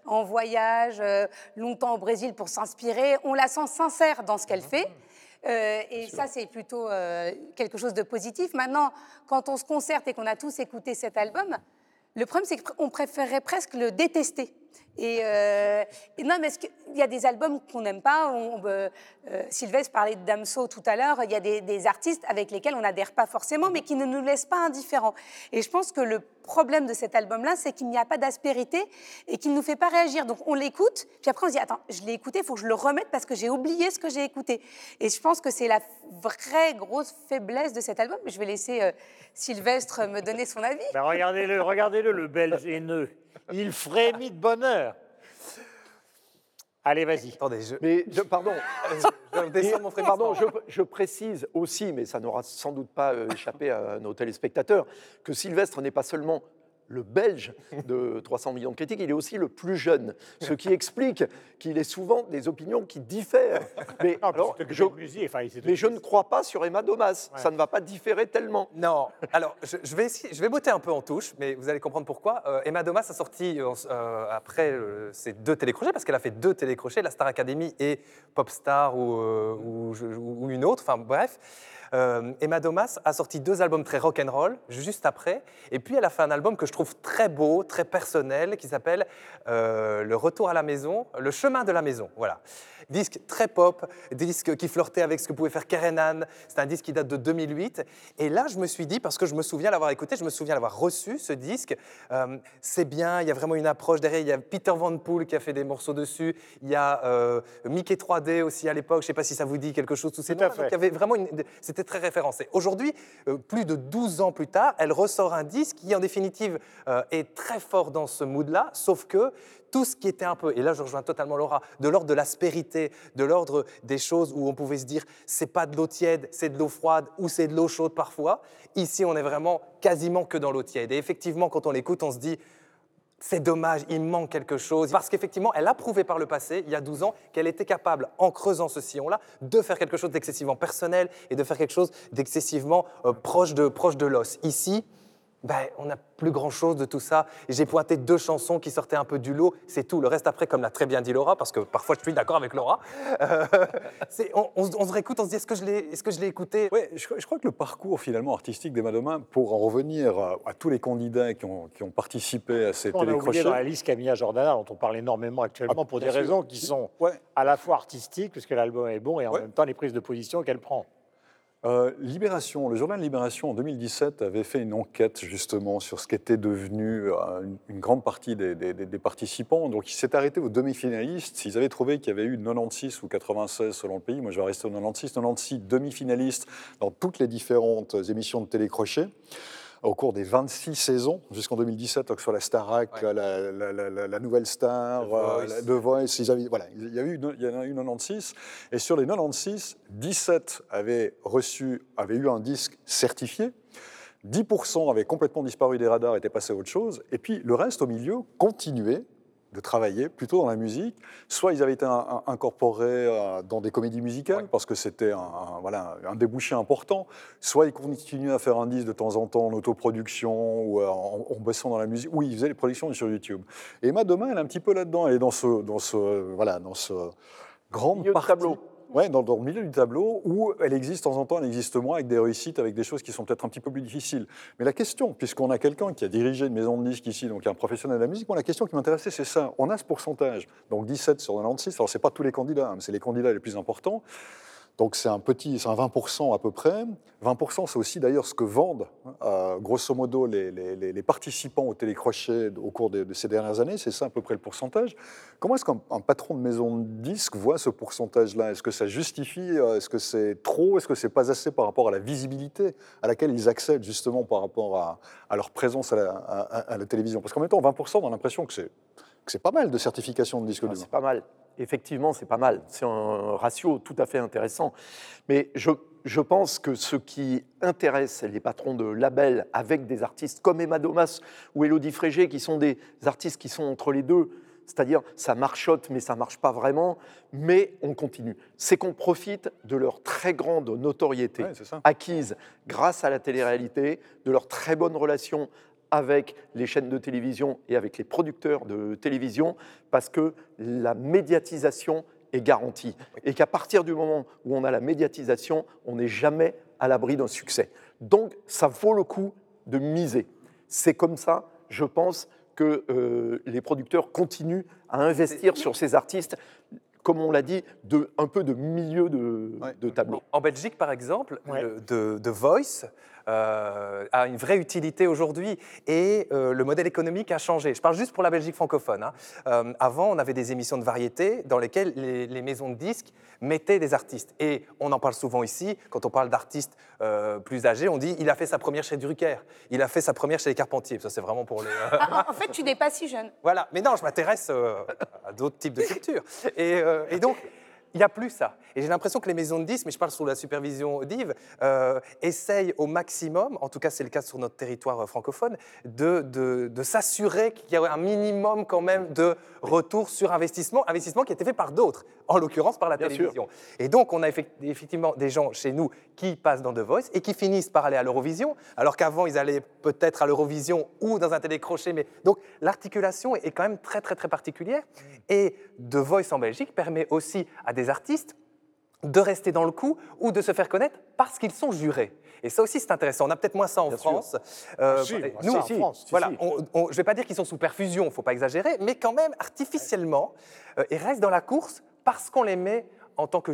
en voyage longtemps au Brésil pour s'inspirer. On la sent sincère dans ce qu'elle fait. Euh, et ça, c'est plutôt euh, quelque chose de positif. Maintenant, quand on se concerte et qu'on a tous écouté cet album, le problème, c'est qu'on préférerait presque le détester. Et, euh, et non, mais qu'il y a des albums qu'on n'aime pas on, euh, Sylvestre parlait de Damso tout à l'heure. Il y a des, des artistes avec lesquels on n'adhère pas forcément, mais qui ne nous laissent pas indifférents. Et je pense que le problème de cet album-là, c'est qu'il n'y a pas d'aspérité et qu'il ne nous fait pas réagir. Donc on l'écoute, puis après on se dit Attends, je l'ai écouté, il faut que je le remette parce que j'ai oublié ce que j'ai écouté. Et je pense que c'est la vraie grosse faiblesse de cet album. Je vais laisser euh, Sylvestre me donner son avis. Ben, regardez-le, regardez-le, le belge haineux. Il frémit de bonheur. Allez, vas-y. Attendez, je, Mais, je- pardon, je mon. Pardon, je, je précise aussi, mais ça n'aura sans doute pas euh, échappé à nos téléspectateurs, que Sylvestre n'est pas seulement le Belge de 300 millions de critiques, il est aussi le plus jeune, ce qui explique qu'il ait souvent des opinions qui diffèrent. Mais, Non, alors, je, musique, enfin, mais je ne crois pas sur Emma Domas, ça ne va pas différer tellement. Non, alors je, je vais essayer, je vais botter un peu en touche, mais vous allez comprendre pourquoi. Euh, Emma Domas a sorti euh, euh, après euh, ces deux télécrochets, parce qu'elle a fait deux télécrochets, la Star Academy et Popstar ou, euh, ou, ou une autre, enfin bref. Euh, Emma Domas a sorti deux albums très rock'n'roll juste après, et puis elle a fait un album que je trouve très beau, très personnel, qui s'appelle euh, Le Retour à la maison, Le chemin de la maison, voilà. Disque très pop, disque qui flirtait avec ce que pouvait faire Kerenan. C'est un disque qui date de 2008. Et là, je me suis dit, parce que je me souviens l'avoir écouté, je me souviens l'avoir reçu, ce disque. euh, c'est bien, il y a vraiment une approche derrière. Il y a Peter Van Poel qui a fait des morceaux dessus. Il y a Mickey 3D aussi à l'époque. Je ne sais pas si ça vous dit quelque chose, tous ces. Donc, il y avait vraiment une- C'était très référencé. Aujourd'hui, euh, plus de 12 ans plus tard, elle ressort un disque qui, en définitive, euh, est très fort dans ce mood-là, sauf que tout ce qui était un peu, et là je rejoins totalement Laura, de l'ordre de l'aspérité, de l'ordre des choses où on pouvait se dire c'est pas de l'eau tiède, c'est de l'eau froide ou c'est de l'eau chaude parfois. Ici, on est vraiment quasiment que dans l'eau tiède. Et effectivement, quand on l'écoute, on se dit c'est dommage, il manque quelque chose. Parce qu'effectivement, elle a prouvé par le passé, il y a 12 ans, qu'elle était capable, en creusant ce sillon-là, de faire quelque chose d'excessivement personnel et de faire quelque chose d'excessivement euh, proche de, proche de l'os. Ici, ben, on n'a plus grand-chose de tout ça. Et J'ai pointé deux chansons qui sortaient un peu du lot, c'est tout. Le reste après, comme l'a très bien dit Laura, parce que parfois je suis d'accord avec Laura, euh, c'est- on, on se- on se réécoute, on se dit est-ce que je l'ai est-ce que je l'ai écouté? Oui, je, je crois que le parcours finalement artistique d'Emma Domain, pour en revenir à, à tous les candidats qui ont, qui ont participé à ces On a oublié télécrochets. dans la liste Camilla Jordana, dont on parle énormément actuellement, Ah, pour des sûr. raisons qui sont Ouais. à la fois artistiques, puisque l'album est bon, et en Ouais. même temps les prises de position qu'elle prend. Euh, Libération, le journal Libération en 2017 avait fait une enquête justement sur ce qu'était devenu euh, une, grande partie des, participants. Donc il s'est arrêté aux demi-finalistes. Ils avaient trouvé qu'il y avait eu 96 ou 96 selon le pays. Moi je vais rester au 96. 96 demi-finalistes dans toutes les différentes émissions de télécrochet au cours des 26 saisons jusqu'en 2017, donc sur la Starac, Ouais. la, la- la- la- la Nouvelle Star, The Voice. euh, la- The Voice, ils avaient- voilà, il y, a eu, il y en a eu 96. Et sur les 96, 17 avaient reçu, avaient eu un disque certifié. 10% avaient complètement disparu des radars, étaient passés à autre chose. Et puis le reste au milieu continuait de travailler plutôt dans la musique. Soit ils avaient été un- un- incorporés euh, dans des comédies musicales Ouais. parce que c'était un, voilà, un débouché important. Soit ils continuaient à faire un disque de temps en temps en autoproduction ou euh, en, en bossant dans la musique. Oui, ils faisaient les productions sur YouTube. Et Emma Demain, elle est un petit peu là-dedans. Elle est dans ce, dans ce, voilà, dans ce grande partie. tableau. Ouais, dans, le milieu du tableau, où elle existe de temps en temps, elle existe moins, avec des réussites, avec des choses qui sont peut-être un petit peu plus difficiles. Mais la question, puisqu'on a quelqu'un qui a dirigé une maison de disques ici, donc un professionnel de la musique, moi, la question qui m'intéressait, c'est ça. On a ce pourcentage, donc 17 sur 96, alors c'est pas tous les candidats, hein, mais c'est les candidats les plus importants. Donc c'est un petit, c'est un 20% à peu près. 20%, c'est aussi d'ailleurs ce que vendent, euh, grosso modo, les, participants au télécrochet au cours de, ces dernières années. C'est ça à peu près le pourcentage. Comment est-ce qu'un un patron de maison de disques voit ce pourcentage-là? Est-ce que ça justifie euh, Est-ce que c'est trop? Est-ce que c'est pas assez par rapport à la visibilité à laquelle ils accèdent justement par rapport à, leur présence à la, à la télévision? Parce qu'en même temps, 20%, on a l'impression que c'est c'est pas mal de certification de disque Ah, d'or. c'est pas mal. Effectivement, c'est pas mal. C'est un ratio tout à fait intéressant. Mais je, je pense que ce qui intéresse les patrons de labels avec des artistes comme Emma Domas ou Elodie Frégé, qui sont des artistes qui sont entre les deux, c'est-à-dire ça marchote, mais ça marche pas vraiment, mais on continue. C'est qu'on profite de leur très grande notoriété Ouais, acquise grâce à la télé-réalité, de leurs très bonnes relations avec les chaînes de télévision et avec les producteurs de télévision, parce que la médiatisation est garantie. Et qu'à partir du moment où on a la médiatisation, on n'est jamais à l'abri d'un succès. Donc, ça vaut le coup de miser. C'est comme ça, je pense, que euh, les producteurs continuent à investir sur ces artistes, comme on l'a dit, de, un peu de milieu de, Ouais. de tableau. En Belgique, par exemple, Ouais. le- de, de Voice euh, a une vraie utilité aujourd'hui et euh, le modèle économique a changé. Je parle juste pour la Belgique francophone. hein. Euh, avant, on avait des émissions de variété dans lesquelles les, les maisons de disques mettaient des artistes. Et on en parle souvent ici, quand on parle d'artistes plus âgés, on dit il a fait sa première chez Drucker, il a fait sa première chez les Carpentiers. Ça, c'est vraiment pour les. euh, Ah, en fait, tu n'es pas si jeune. voilà, mais non, je m'intéresse à d'autres types de cultures. Et, et donc, il n'y a plus ça. Et j'ai l'impression que les maisons de disques, mais je parle sous la supervision d'Yves, euh, essayent au maximum, en tout cas c'est le cas sur notre territoire euh, francophone, de, de- de s'assurer qu'il y a un minimum quand même de retour sur investissement, investissement qui a été fait par d'autres, en l'occurrence par la Bien sûr. télévision. Et donc on a effect- effectivement des gens chez nous qui passent dans The Voice et qui finissent par aller à l'Eurovision, alors qu'avant ils allaient peut-être à l'Eurovision ou dans un télécrochet. Mais donc l'articulation est quand même très très très particulière. Et The Voice en Belgique permet aussi à des artistes de rester dans le coup ou de se faire connaître parce qu'ils sont jurés. Et ça aussi, c'est intéressant. On a peut-être moins ça en Bien. France. Euh, Si, on a nous, ça en France, si, voilà, si. on- on- je ne vais pas dire qu'ils sont sous perfusion, il ne faut pas exagérer, mais quand même, artificiellement, euh, ils restent dans la course parce qu'on les met en tant que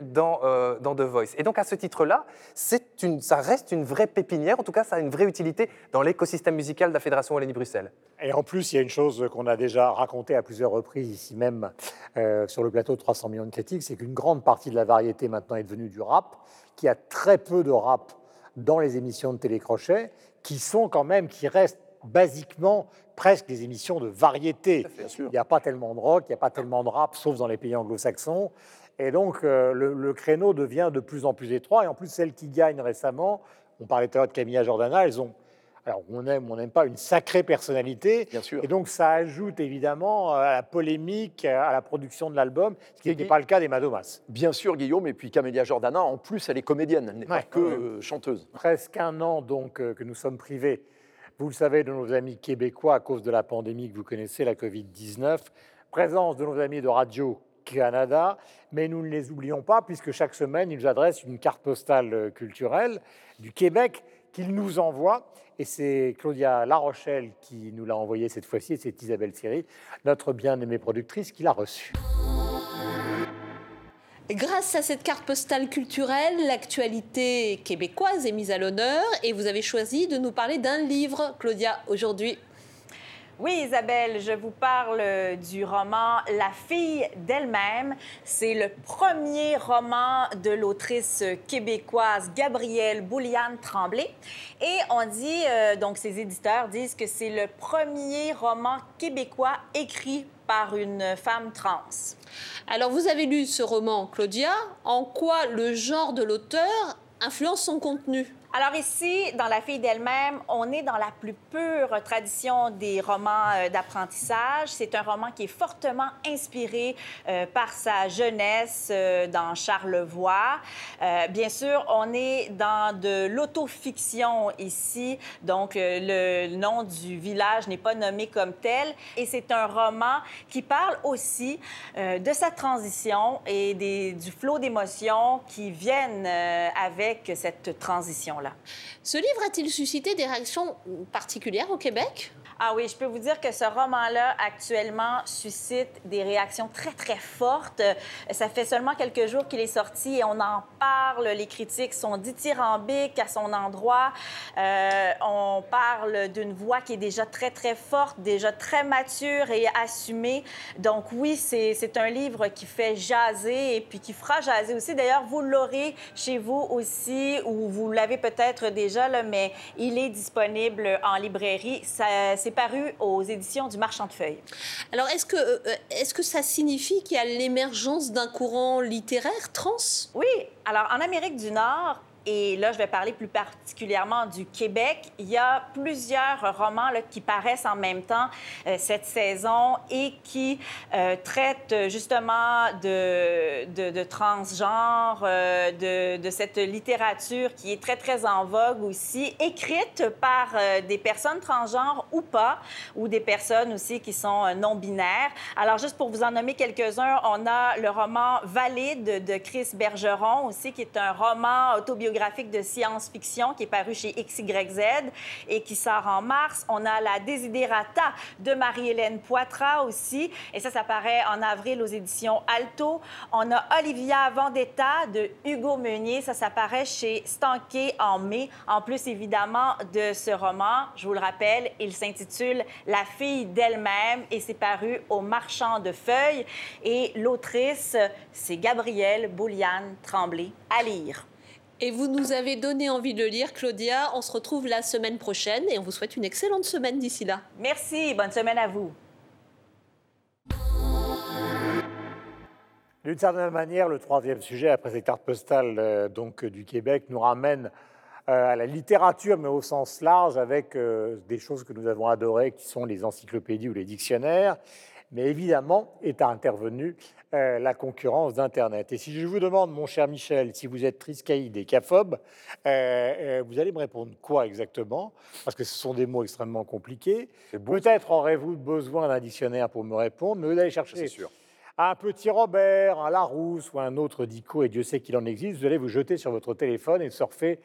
dans, euh, dans The Voice. Et donc, à ce titre-là, une- ça reste une vraie pépinière, en tout cas, ça a une vraie utilité dans l'écosystème musical de la Fédération Wallonie-Bruxelles. Et en plus, il y a une chose qu'on a déjà racontée à plusieurs reprises ici même euh, sur le plateau de 300 millions de critiques, c'est qu'une grande partie de la variété maintenant est devenue du rap, qu'il y a très peu de rap dans les émissions de télécrochet, qui sont quand même, qui restent basiquement presque des émissions de variété. Bien sûr. Il n'y a pas tellement de rock, il n'y a pas tellement de rap, sauf dans les pays anglo-saxons. Et donc, euh, le, le créneau devient de plus en plus étroit. Et en plus, celles qui gagnent récemment, on parlait tout à l'heure de Camilla Jordana, elles ont, alors on aime, on n'aime pas, une sacrée personnalité. Bien sûr. Et donc, ça ajoute évidemment à la polémique, à la production de l'album, ce qui n'est pas le cas des Madomas. Bien sûr, Guillaume, et puis Camélia Jordana, en plus, elle est comédienne, elle n'est pas que euh, chanteuse. Presque un an donc euh, que nous sommes privés, vous le savez, de nos amis québécois à cause de la pandémie que vous connaissez, la Covid-19. Présence de nos amis de Radio Canada, mais nous ne les oublions pas puisque chaque semaine, ils adressent une carte postale euh, culturelle du Québec qu'ils nous envoient. Et c'est Claudia Larochelle qui nous l'a envoyé cette fois-ci, et c'est Isabelle Siri, notre bien-aimée productrice, qui l'a reçue. Grâce à cette carte postale culturelle, l'actualité québécoise est mise à l'honneur et vous avez choisi de nous parler d'un livre, Claudia, aujourd'hui. Oui, Isabelle, je vous parle du roman La fille d'elle-même. C'est le premier roman de l'autrice québécoise Gabrielle Bouliane Tremblay. Et on dit, euh, donc ses éditeurs disent que c'est le premier roman québécois écrit par une femme trans. Alors vous avez lu ce roman, Claudia. En quoi le genre de l'auteur influence son contenu? Alors ici, dans La fille d'elle-même, on est dans la plus pure tradition des romans euh, d'apprentissage. C'est un roman qui est fortement inspiré euh, par sa jeunesse euh, dans Charlevoix. Bien sûr, on est dans de l'autofiction ici, donc le nom du village n'est pas nommé comme tel. Et c'est un roman qui parle aussi de sa transition et du flot d'émotions qui viennent avec cette transition-là. Ce livre a-t-il suscité des réactions particulières au Québec? Ah oui, je peux vous dire que ce roman-là, actuellement, suscite des réactions très, très fortes. Ça fait seulement quelques jours qu'il est sorti et on en parle. Les critiques sont dithyrambiques à son endroit. Euh, on parle d'une voix qui est déjà très, très forte, déjà très mature et assumée. Donc oui, c'est un livre qui fait jaser et puis qui fera jaser aussi. D'ailleurs, vous l'aurez chez vous aussi ou vous l'avez peut-être déjà, là, mais il est disponible en librairie. C'est paru aux éditions du Marchand de Feuilles. Alors, est-ce que, euh, est-ce que ça signifie qu'il y a l'émergence d'un courant littéraire trans? Oui, alors en Amérique du Nord, et là je vais parler plus particulièrement du Québec, il y a plusieurs romans qui paraissent en même temps euh, cette saison et qui euh, traitent justement de, de, de euh, de, de cette littérature qui est très très en vogue aussi, écrite par euh, des personnes transgenres ou pas, ou des personnes aussi qui sont euh, non-binaires. Alors juste pour vous en nommer quelques-uns, on a le roman Valide de Chris Bergeron aussi, qui est un roman autobiographique de science-fiction qui est paru chez XYZ et qui sort en mars. On a La Desiderata de Marie-Hélène Poitras aussi, et ça, ça paraît en avril aux éditions Alto. On a Olivia Vendetta de Hugo Meunier, ça, ça paraît chez Stanquet en mai. En plus, évidemment, de ce roman, je vous le rappelle, il s'intitule La fille d'elle-même et c'est paru au Marchand de Feuilles. Et l'autrice, c'est Gabrielle Bouliane Tremblay. À lire. Et vous nous avez donné envie de le lire, Claudia. On se retrouve la semaine prochaine et on vous souhaite une excellente semaine d'ici là. Merci, bonne semaine à vous. D'une certaine manière, le troisième sujet, après ces cartes postales euh, donc, euh, du Québec, nous ramène euh, à la littérature, mais au sens large, avec euh, des choses que nous avons adorées, qui sont les encyclopédies ou les dictionnaires. Mais évidemment, est intervenue euh, la concurrence d'Internet. Et si je vous demande, mon cher Michel, si vous êtes triscaïde et caphobe, euh, euh, vous allez me répondre quoi exactement? Parce que ce sont des mots extrêmement compliqués. Peut-être aurez-vous besoin d'un dictionnaire pour me répondre, mais vous allez chercher sûr. un petit Robert, un Larousse ou un autre Dico, et Dieu sait qu'il en existe, vous allez vous jeter sur votre téléphone et surfer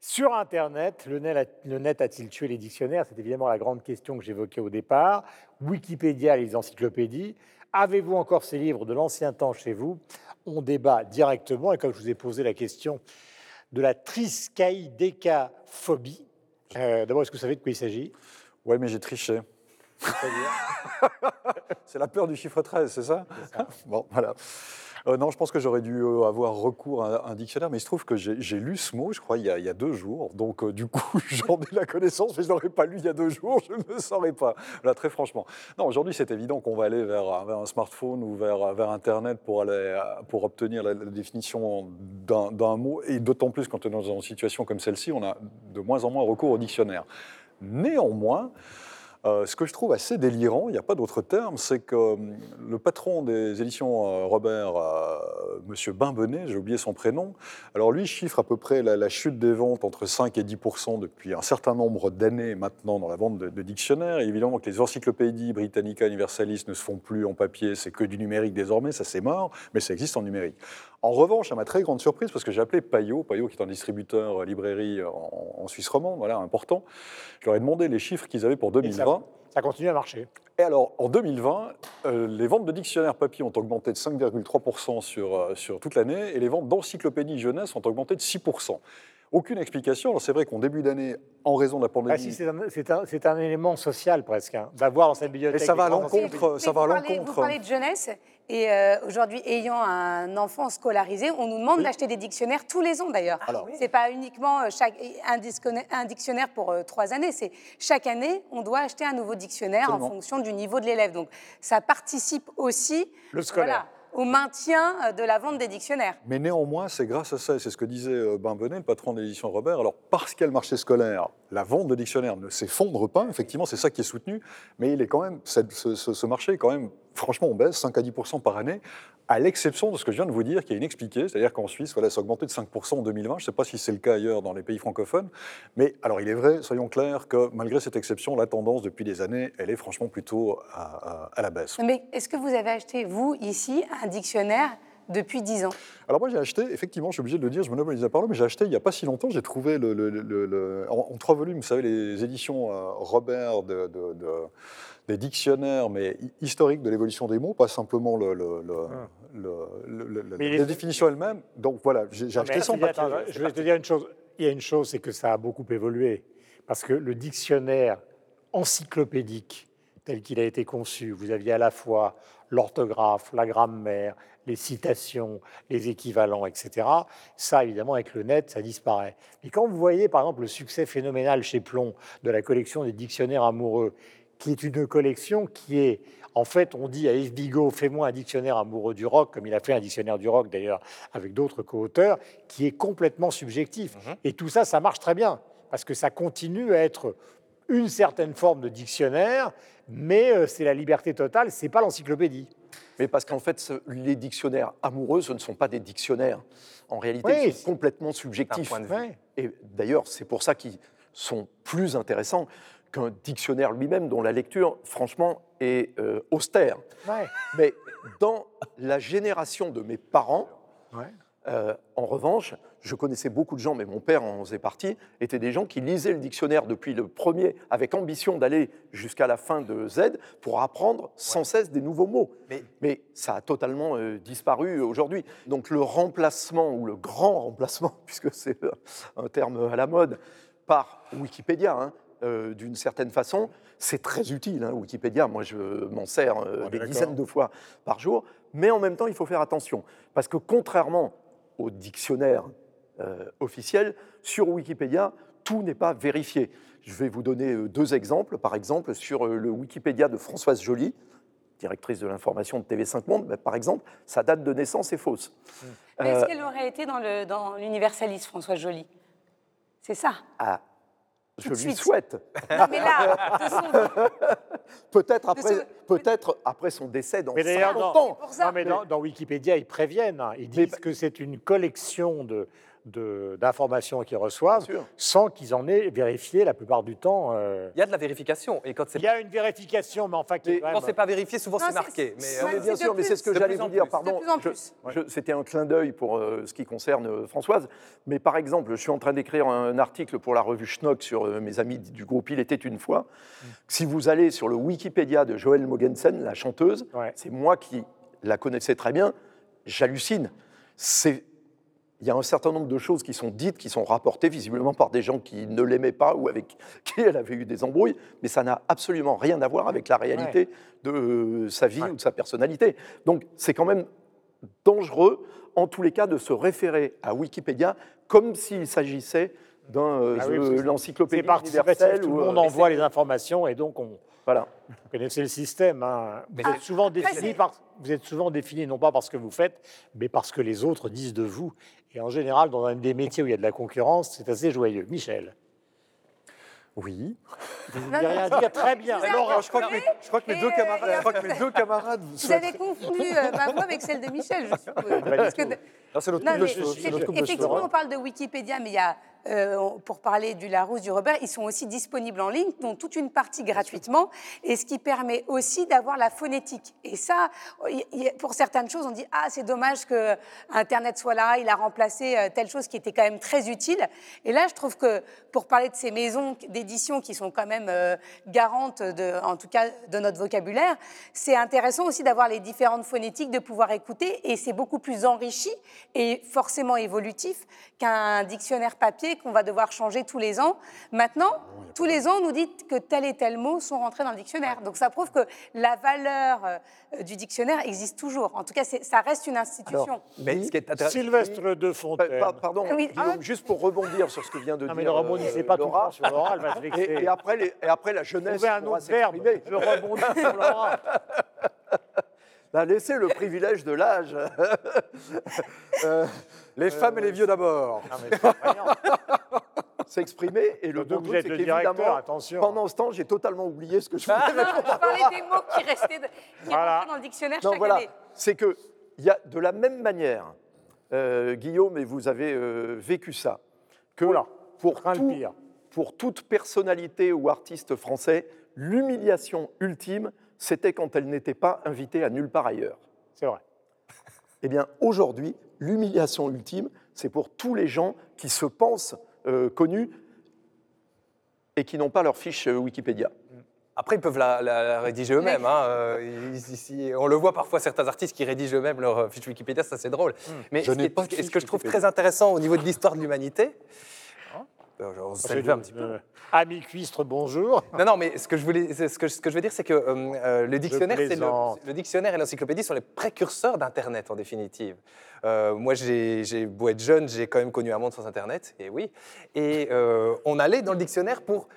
sur Internet. Le net, a- le net a-t-il tué les dictionnaires? C'est évidemment la grande question que j'évoquais au départ. Wikipédia, les encyclopédies. Avez-vous encore ces livres de l'ancien temps chez vous? On débat directement, et comme je vous ai posé la question de la triskaïdécaphobie, euh, d'abord, est-ce que vous savez de quoi il s'agit? Ouais, mais j'ai triché. C'est la peur du chiffre 13, c'est ça, Bon, voilà. Euh, non, je pense que j'aurais dû euh, avoir recours à un dictionnaire, mais il se trouve que j'ai lu ce mot, je crois, il y a, il y a deux jours. Donc, euh, du coup, j'en ai la connaissance, mais je ne l'aurais pas lu il y a deux jours, je ne le saurais pas. Là, très franchement. Non, aujourd'hui, c'est évident qu'on va aller vers, un- vers un smartphone ou vers, vers Internet pour, aller, pour obtenir la, la définition d'un d'un mot, et d'autant plus quand on est dans une situation comme celle-ci, on a de moins en moins recours au dictionnaire. Néanmoins, euh, ce que je trouve assez délirant, il n'y a pas d'autre terme, c'est que hum, le patron des éditions euh, Robert, euh, Monsieur Bimbenet, j'ai oublié son prénom, alors lui chiffre à peu près la, chute des ventes entre 5 et 10% depuis un certain nombre d'années maintenant dans la vente de, dictionnaires. Évidemment que les encyclopédies Britannica Universalis ne se font plus en papier, c'est que du numérique désormais, ça c'est mort, mais ça existe en numérique. En revanche, à ma très grande surprise, parce que j'ai appelé Payot, Payot qui est un distributeur euh, librairie en, en Suisse romande, voilà, important, je leur ai demandé les chiffres qu'ils avaient pour Et ça, 2020. ça continue à marcher. Et alors, en 2020, euh, les ventes de dictionnaires papier ont augmenté de 5,3% sur, euh, sur toute l'année et les ventes d'encyclopédies jeunesse ont augmenté de 6%. Aucune explication. Alors, c'est vrai qu'en début d'année, en raison de la pandémie. Ah si, c'est un, c'est un- c'est un élément social presque, hein, d'avoir dans cette bibliothèque. Et ça va à l'encontre, ça va à vous parlez- l'encontre. Vous parlez de jeunesse, et euh, aujourd'hui, ayant un enfant scolarisé, on nous demande Oui. d'acheter des dictionnaires tous les ans d'ailleurs. Alors. C'est pas uniquement euh, chaque, un, dictionnaire pour euh, trois années, c'est chaque année, on doit acheter un nouveau dictionnaire Absolument. en fonction du niveau de l'élève. Donc ça participe aussi Le scolaire. Au maintien euh, de la vente des dictionnaires. Mais néanmoins, c'est grâce à ça, et c'est ce que disait euh, Ben Benet, le patron de l'édition Robert. Alors, parce qu'il y a le marché scolaire, la vente de dictionnaires ne s'effondre pas, effectivement, c'est ça qui est soutenu, mais il est quand même, ce- ce marché est quand même, franchement, on baisse 5 à 10% par année, à l'exception de ce que je viens de vous dire, qui est inexpliqué, c'est-à-dire qu'en Suisse, voilà, ça a augmenté de 5% en 2020, je ne sais pas si c'est le cas ailleurs dans les pays francophones, mais alors il est vrai, soyons clairs, que malgré cette exception, la tendance depuis des années, elle est franchement plutôt à, à- à la baisse. Mais est-ce que vous avez acheté, vous, ici, un dictionnaire depuis 10 ans? Alors moi j'ai acheté, effectivement, je suis obligé de le dire, je me monopolise la parole, mais j'ai acheté il n'y a pas si longtemps, j'ai trouvé le, le- le- le- en, en trois volumes, vous savez, les éditions euh, Robert de, de- de- des dictionnaires, mais hi- historiques de l'évolution des mots, pas simplement le, le- le- Ah. le- le- le- Mais la les- définition elle-même. Donc voilà, j'ai acheté mais Sylvia, papier. attends, je vais te dire une chose. Il y a une chose, c'est que ça a beaucoup évolué. Parce que le dictionnaire encyclopédique, tel qu'il a été conçu, vous aviez à la fois l'orthographe, la grammaire, les citations, les équivalents, etc. Ça, évidemment, avec le net, ça disparaît. Et quand vous voyez, par exemple, le succès phénoménal chez Plomb de la collection des dictionnaires amoureux, qui est une collection qui est, en fait, on dit à Yves Bigot, fais-moi un dictionnaire amoureux du rock, comme il a fait un dictionnaire du rock d'ailleurs avec d'autres co-auteurs, qui est complètement subjectif. Et tout ça, ça marche très bien, parce que ça continue à être une certaine forme de dictionnaire, mais euh, c'est la liberté totale, c'est pas l'encyclopédie. Mais parce qu'en fait, ce- les dictionnaires amoureux, ce ne sont pas des dictionnaires. En réalité, Oui, ils sont complètement subjectifs. Et d'ailleurs, c'est pour ça qu'ils sont plus intéressants qu'un dictionnaire lui-même, dont la lecture, franchement, est euh, austère. Ouais. Mais dans la génération de mes parents, Ouais. euh, en revanche, je connaissais beaucoup de gens, mais mon père en faisait partie, étaient des gens qui lisaient le dictionnaire depuis le premier, avec ambition d'aller jusqu'à la fin de Z, pour apprendre sans cesse des nouveaux mots. Mais- Mais ça a totalement euh, disparu aujourd'hui. Donc le remplacement, ou le grand remplacement, puisque c'est un terme à la mode, par Wikipédia, hein, euh, d'une certaine façon, c'est très utile, hein, Wikipédia. Moi, je m'en sers euh, des dizaines de fois par jour. Mais en même temps, il faut faire attention. Parce que contrairement au dictionnaire euh, officiel, sur Wikipédia, tout n'est pas vérifié. Je vais vous donner deux exemples. Par exemple, sur le Wikipédia de Françoise Joly, directrice de l'information de TV5 Monde, ben, par exemple, sa date de naissance est fausse. Mais Est-ce qu'elle aurait été dans le- dans l'universalisme, François Joly? C'est ça. ah, je lui suite. souhaite. Non, mais là, de son- Peut-être après, ce- peut-être après son décès dans Mais d'ailleurs, 50 dans, ans. pour ça. non, mais dans, dans Wikipédia, ils préviennent. hein. Ils disent que c'est une collection de- d'informations qu'ils reçoivent sans qu'ils en aient vérifié la plupart du temps. euh. Il y a de la vérification. Et quand Il y a une vérification, mais enfin, qui quand c'est pas vérifié, souvent c'est marqué. Mais, euh, Mais bien sûr, mais c'est ce que j'allais vous dire. Pardon, c'était un clin d'œil pour euh, ce qui concerne Françoise. Mais par exemple, je suis en train d'écrire un article pour la revue Schnock sur euh, mes amis du groupe Il était une fois. Si vous allez sur le Wikipédia de Joël Mogensen, la chanteuse, Ouais. c'est moi qui la connaissais très bien. J'hallucine. C'est il y a un certain nombre de choses qui sont dites, qui sont rapportées visiblement par des gens qui ne l'aimaient pas ou avec qui elle avait eu des embrouilles, mais ça n'a absolument rien à voir avec la réalité de euh, sa vie Ouais. ou de sa personnalité. Donc c'est quand même dangereux, en tous les cas, de se référer à Wikipédia comme s'il s'agissait d'un euh, Ah oui, l'encyclopédie universelle. tout ou, le euh, monde envoie les informations et donc on Voilà. vous connaissez le système. hein. Vous, Mais êtes souvent défini par, vous êtes souvent défini non pas parce que vous faites, mais parce que les autres disent de vous. Et en général, dans un des métiers où il y a de la concurrence, c'est assez joyeux. Michel, Oui. vous non, rien dire Très bien. Laura, je crois que mes- Je crois que mes deux camarades- je crois que mes deux camarades Vous avez confondu euh, ma voix avec celle de Michel, je suppose. Parce que de- c'est notre Non, coupe de mais cheveux, c'est- c'est notre coupe de cheveux. effectivement, on parle de Wikipédia, mais il y a, pour parler du Larousse, du Robert, ils sont aussi disponibles en ligne, dont toute une partie gratuitement, et ce qui permet aussi d'avoir la phonétique. Et ça, pour certaines choses, on dit ah c'est dommage que Internet soit là, il a remplacé euh, telle chose qui était quand même très utile. Et là, je trouve que pour parler de ces maisons d'édition qui sont quand même euh, garantes, de, en tout cas de notre vocabulaire, c'est intéressant aussi d'avoir les différentes phonétiques, de pouvoir écouter, et c'est beaucoup plus enrichi et forcément évolutif qu'un dictionnaire papier qu'on va devoir changer tous les ans. Maintenant, tous les ans, on nous dit que tel et tel mot sont rentrés dans le dictionnaire. Donc ça prouve que la valeur euh, du dictionnaire existe toujours. En tout cas, ça reste une institution. mais ce qui est intéressant. Sylvestre de Fontaine. pa- Pardon, Oui, Guillaume, ah. juste pour rebondir sur ce que vient de Non, dire mais ne rebondissez euh, pas tout le Laura. temps sur Laura, elle va se vexer. Et, et après, les- et après, la jeunesse Trouvez un autre verbe. Je rebondis sur Laura. Bah, laissez le privilège de l'âge. Euh, Les femmes et les vieux d'abord. S'exprimer. Et le bon truc, c'est qu'évidemment. Pendant ce temps, j'ai totalement oublié ce que je voulais Non, répondre. je parlais des mots qui restaient, de- qui Voilà. rentraient dans le dictionnaire Non, chaque voilà, année. c'est que il y a de la même manière, euh, Guillaume, et vous avez euh, vécu ça, que Oula, pour, tout- pire. pour toute personnalité ou artiste français, l'humiliation ultime, c'était quand elle n'était pas invitée à nulle part ailleurs. C'est vrai. Eh bien, aujourd'hui, l'humiliation ultime, c'est pour tous les gens qui se pensent euh, connus et qui n'ont pas leur fiche euh, Wikipédia. Après, ils peuvent la, la- la rédiger eux-mêmes. hein. Euh, ici, on le voit parfois, certains artistes qui rédigent eux-mêmes leur fiche Wikipédia, ça c'est drôle. Mais Je ce, qui est- que je trouve Wikipédia. très intéressant au niveau de l'histoire de l'humanité, s'élevait un petit peu. Ami Cuistre, bonjour. Non, non, mais ce que je, voulais, ce que, je- ce que je veux dire, c'est que euh, euh, le, dictionnaire, c'est le, dictionnaire et l'encyclopédie sont les précurseurs d'Internet, en définitive. Euh, moi, j'ai j'ai beau être jeune, j'ai quand même connu un monde sans Internet, et oui. Et euh, on allait dans le dictionnaire pour...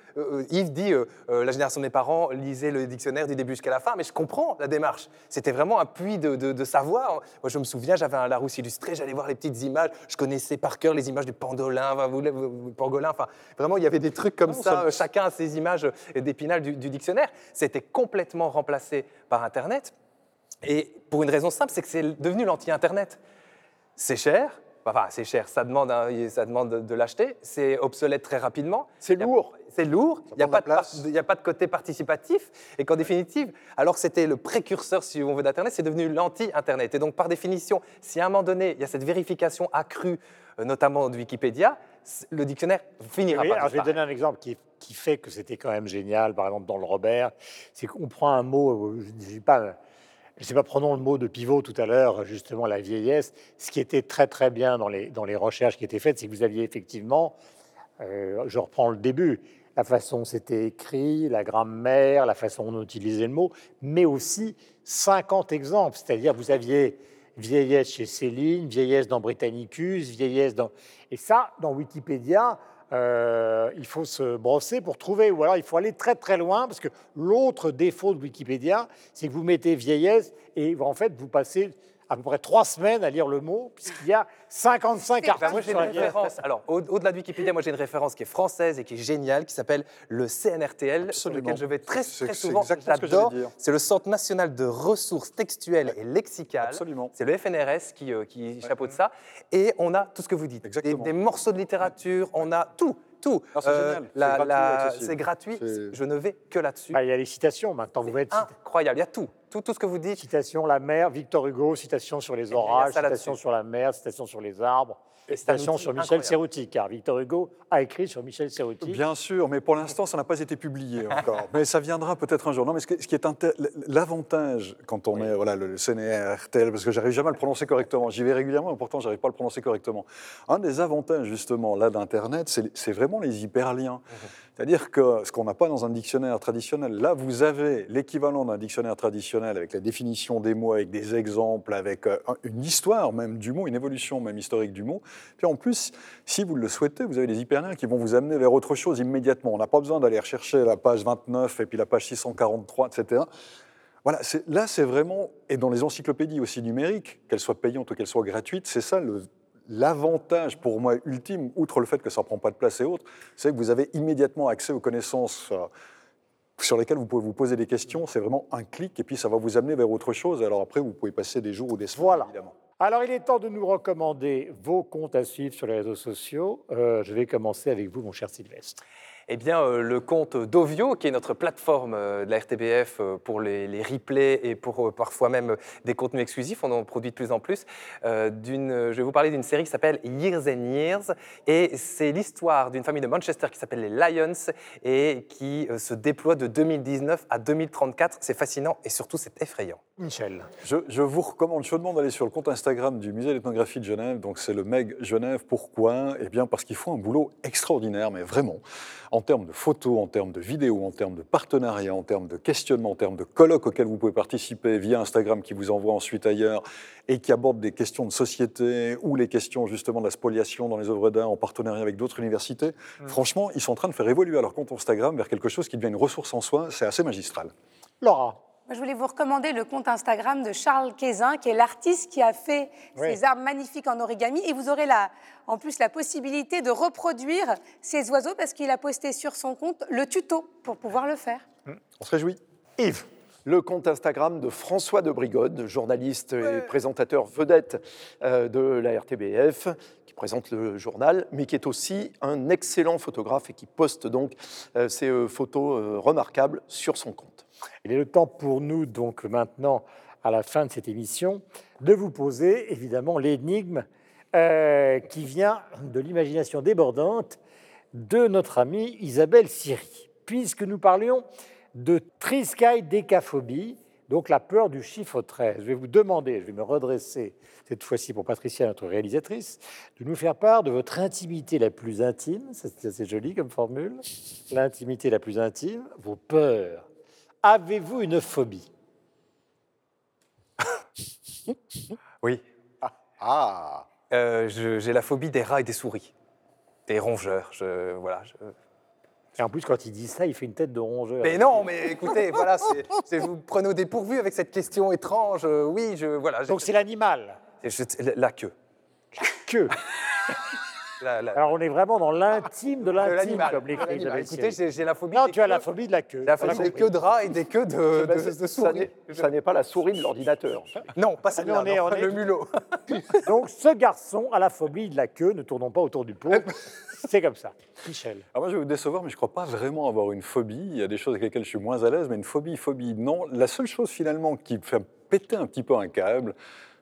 Yves dit, la génération de mes parents lisait le dictionnaire du début jusqu'à la fin, mais je comprends la démarche. C'était vraiment un puits de, de- de savoir. Moi, je me souviens, j'avais un Larousse illustré, j'allais voir les petites images, je connaissais par cœur les images du pangolin, enfin, vous- vous- vous- pangolin, enfin, vraiment, il y avait des trucs comme Non, ça, ça- chacun a ses images d'épinal du, du dictionnaire. C'était complètement remplacé par Internet. Et pour une raison simple, c'est que c'est devenu l'anti-Internet. C'est cher, enfin c'est cher, ça demande, un- ça demande de, de l'acheter, c'est obsolète très rapidement. C'est lourd. C'est lourd, il n'y a, pas de y a pas de côté participatif, et qu'en définitive, alors que c'était le précurseur, si on veut, d'Internet, c'est devenu l'anti-Internet. Et donc, par définition, si à un moment donné, il y a cette vérification accrue, euh, notamment de Wikipédia, le dictionnaire finira Oui, par alors je vais donner un exemple qui, qui fait que c'était quand même génial, par exemple dans le Robert, c'est qu'on prend un mot, euh, je ne dis pas, je sais pas, prenons le mot de pivot tout à l'heure, justement la vieillesse. Ce qui était très très bien dans les, dans les recherches qui étaient faites, c'est que vous aviez effectivement, euh, je reprends le début, la façon dont c'était écrit, la grammaire, la façon dont on utilisait le mot, mais aussi 50 exemples, c'est-à-dire vous aviez vieillesse chez Céline, vieillesse dans Britannicus, vieillesse dans... Et ça, dans Wikipédia, euh, il faut se brosser pour trouver, ou alors il faut aller très très loin, parce que l'autre défaut de Wikipédia, c'est que vous mettez vieillesse et en fait vous passez à peu près trois semaines à lire le mot, puisqu'il y a 55 Ben, articles moi, j'ai sur la une vieillesse. référence. Alors, au- au-delà de Wikipédia, moi, j'ai une référence qui est française et qui est géniale, qui s'appelle le CNRTL, sur lequel je vais très, très souvent. J'adore. C'est le Centre national de ressources textuelles et lexicales. Absolument. C'est le FNRS qui, euh, qui chapeaute ça. Et on a tout ce que vous dites. Des, des morceaux de littérature, on a tout, tout. Ah, c'est gratuit, Je ne vais que là-dessus. Ah, il y a les citations maintenant, vous pouvez être cité- Incroyable. Il y a tout. Tout, tout ce que vous dites. Citation la mer, Victor Hugo, citation sur les a orages, citation sur la mer, citation sur les arbres, Citation sur Michel. Serruti, car Victor Hugo a écrit sur Michel Serruti. Bien sûr, mais pour l'instant, ça n'a pas été publié encore. mais ça viendra peut-être un jour. Non, mais ce qui ce qui est l'avantage quand on est voilà le CNRTL, parce que j'arrive jamais à le prononcer correctement. J'y vais régulièrement, mais pourtant j'arrive pas à le prononcer correctement. Un des avantages justement là d'internet, c'est c'est vraiment les hyperliens. C'est-à-dire que ce qu'on n'a pas dans un dictionnaire traditionnel, là vous avez l'équivalent d'un dictionnaire traditionnel avec la définition des mots, avec des exemples, avec euh, un- une histoire même du mot, une évolution même historique du mot. Puis en plus, si vous le souhaitez, vous avez des hyperliens qui vont vous amener vers autre chose immédiatement. On n'a pas besoin d'aller rechercher la page 29 et puis la page 643, etc. Voilà, là c'est vraiment, et dans les encyclopédies aussi numériques, qu'elles soient payantes ou qu'elles soient gratuites, c'est ça le- l'avantage pour moi ultime, outre le fait que ça ne prend pas de place et autres, c'est que vous avez immédiatement accès aux connaissances euh, sur lesquelles vous pouvez vous poser des questions. C'est vraiment un clic et puis ça va vous amener vers autre chose. Alors après, vous pouvez passer des jours ou des semaines, Voilà. évidemment. Alors, il est temps de nous recommander vos comptes à suivre sur les réseaux sociaux. Euh, je vais commencer avec vous, mon cher Sylvestre. Eh bien, euh, le compte d'Ovio, qui est notre plateforme euh, de la RTBF euh, pour les, les replays et pour euh, parfois même des contenus exclusifs, on en produit de plus en plus. euh, euh, je vais vous parler d'une série qui s'appelle Years and Years, et c'est l'histoire d'une famille de Manchester qui s'appelle les Lions et qui euh, se déploie de 2019 à 2034. C'est fascinant et surtout c'est effrayant. Michel. Je, je vous recommande chaudement d'aller sur le compte Instagram du Musée d'ethnographie de Genève. Donc c'est le MEG Genève. Pourquoi? Eh bien parce qu'ils font un boulot extraordinaire, mais vraiment, en termes de photos, en termes de vidéos, en termes de partenariats, en termes de questionnements, en termes de colloques auxquels vous pouvez participer via Instagram qui vous envoie ensuite ailleurs et qui abordent des questions de société ou les questions justement de la spoliation dans les œuvres d'art en partenariat avec d'autres universités. Franchement, ils sont en train de faire évoluer leur compte Instagram vers quelque chose qui devient une ressource en soi. C'est assez magistral. Laura. Moi, je voulais vous recommander le compte Instagram de Charles Quézin, qui est l'artiste qui a fait Oui. ces arbres magnifiques en origami. Et vous aurez la, en plus la possibilité de reproduire ces oiseaux parce qu'il a posté sur son compte le tuto pour pouvoir le faire. On se réjouit. Yves. Le compte Instagram de François de Brigode, journaliste et présentateur vedette euh, de la RTBF, qui présente le journal, mais qui est aussi un excellent photographe et qui poste donc euh, ses euh, photos remarquables sur son compte. Il est le temps pour nous, donc maintenant, à la fin de cette émission, de vous poser évidemment l'énigme euh, qui vient de l'imagination débordante de notre amie Isabelle Siri. Puisque nous parlions de triskaïdécaphobie, Donc la peur du chiffre 13. Je vais vous demander, je vais me redresser cette fois-ci pour Patricia, notre réalisatrice, de nous faire part de votre intimité la plus intime. C'est assez joli comme formule. L'intimité la plus intime, vos peurs. Avez-vous une phobie? Oui. Ah Euh, je- J'ai la phobie des rats et des souris. Des rongeurs. Je, voilà, je- Et en plus, quand il dit ça, il fait une tête de rongeur. Mais non, mais écoutez, voilà, c'est- c'est- vous prenez au dépourvu avec cette question étrange. Euh, Oui, je voilà. Donc c'est l'animal. je- je- la queue. Que. La- la- Alors on est vraiment dans l'intime de l'intime, comme l'écrit Écoutez, j'ai la phobie. Non, des tu as la phobie de la queue. La phobie des queues de rats et des queues de, Ben, de- ça- de ça souris. ça n'est pas la souris de l'ordinateur. Non, pas celle-là. mais on est- Le mulot. Donc ce garçon a la phobie de la queue, ne tournons pas autour du pot. C'est comme ça. Michel. Alors Ah, moi, je vais vous décevoir, mais je ne crois pas vraiment avoir une phobie. Il y a des choses avec lesquelles je suis moins à l'aise, mais une phobie, phobie, non. La seule chose finalement qui me fait péter un petit peu un câble,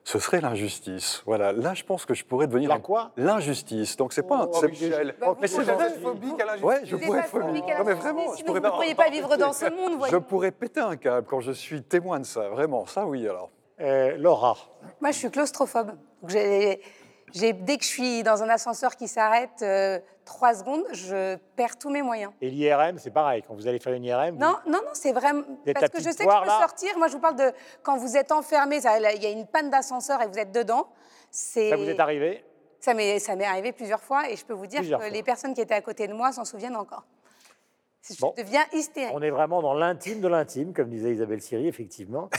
ce serait l'injustice. Voilà, là, je pense que je pourrais devenir La quoi? L'injustice. Donc c'est pas. un- Oh, c'est- Michel. Bah, mais c'est vrai, phobie qu'à l'injustice. Ouais, je pourrais. a Non, mais vraiment, je pourrais vous pas. ne pourriez pas vivre dans ce monde, Je voyez. pourrais péter un câble quand je suis témoin de ça, vraiment. Ça, oui, alors. Euh, Laura. Moi, je suis claustrophobe. J'ai- dès que je suis dans un ascenseur qui s'arrête euh, trois secondes, je perds tous mes moyens. Et l'IRM, c'est pareil. Quand vous allez faire une IRM, vous- Non, non, non, c'est vraiment. Parce que je sais que je peux là. sortir. Moi, je vous parle de quand vous êtes enfermé, il y a une panne d'ascenseur et vous êtes dedans. Ça vous est arrivé? Ça m'est arrivé plusieurs fois et je peux vous dire Plusieurs que fois. les personnes qui étaient à côté de moi s'en souviennent encore. Je Bon. deviens hystérique. On est vraiment dans l'intime de l'intime, comme disait Isabelle Siri, effectivement.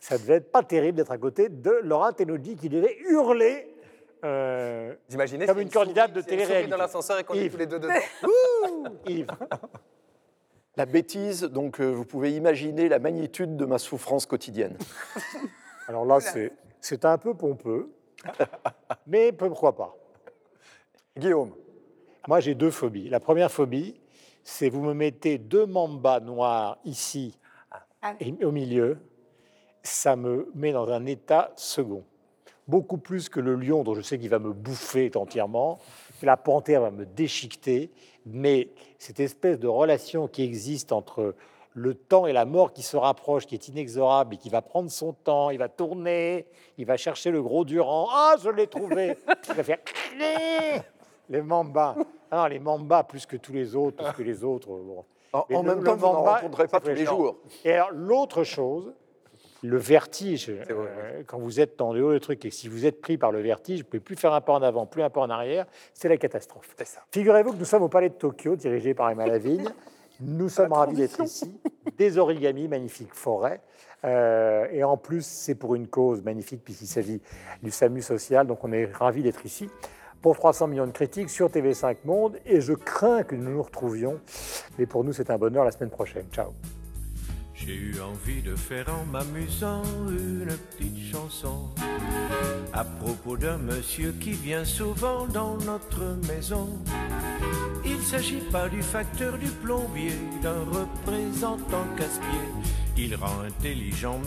ça devait être pas terrible d'être à côté de Laura Tenodji qui devait hurler. Euh, Comme une candidate de télé-réalité. dans l'ascenseur et qu'on est Yves. tous les deux dedans. Yves. La bêtise, donc euh, vous pouvez imaginer la magnitude de ma souffrance quotidienne. Alors là, c'est, c'est un peu pompeux, mais pourquoi pas. Guillaume. Moi, j'ai deux phobies. La première phobie, c'est vous me mettez deux mambas noirs ici Ah. et au milieu, ça me met dans un état second. Beaucoup plus que le lion, dont je sais qu'il va me bouffer entièrement, que la panthère va me déchiqueter, mais cette espèce de relation qui existe entre le temps et la mort qui se rapproche, qui est inexorable et qui va prendre son temps, il va tourner, il va chercher le gros Durand. Ah, je l'ai trouvé Il va faire les mambas. Ah non, les mambas plus que tous les autres, parce que les autres. bon. En, Mais en le- même temps, vous n'en mamba, rencontrez pas tous les jours. Et alors, l'autre chose, le vertige, vrai, euh, quand vous êtes dans le haut du truc et que si vous êtes pris par le vertige, vous ne pouvez plus faire un pas en avant, plus un pas en arrière, c'est la catastrophe. Figurez-vous que nous sommes au Palais de Tokyo, dirigé par Emma Lavigne. Nous sommes ravis d'être ici. Des origamis, magnifiques forêts. Euh, et en plus, c'est pour une cause magnifique, puisqu'il s'agit du SAMU social. Donc, on est ravis d'être ici pour 300 millions de critiques sur TV5 Monde. Et je crains que nous nous retrouvions. Mais pour nous, c'est un bonheur la semaine prochaine. Ciao. J'ai eu envie de faire en m'amusant une petite chanson à propos d'un monsieur qui vient souvent dans notre maison. Il s'agit pas du facteur du plombier, d'un représentant casse-pied. Il rend intelligent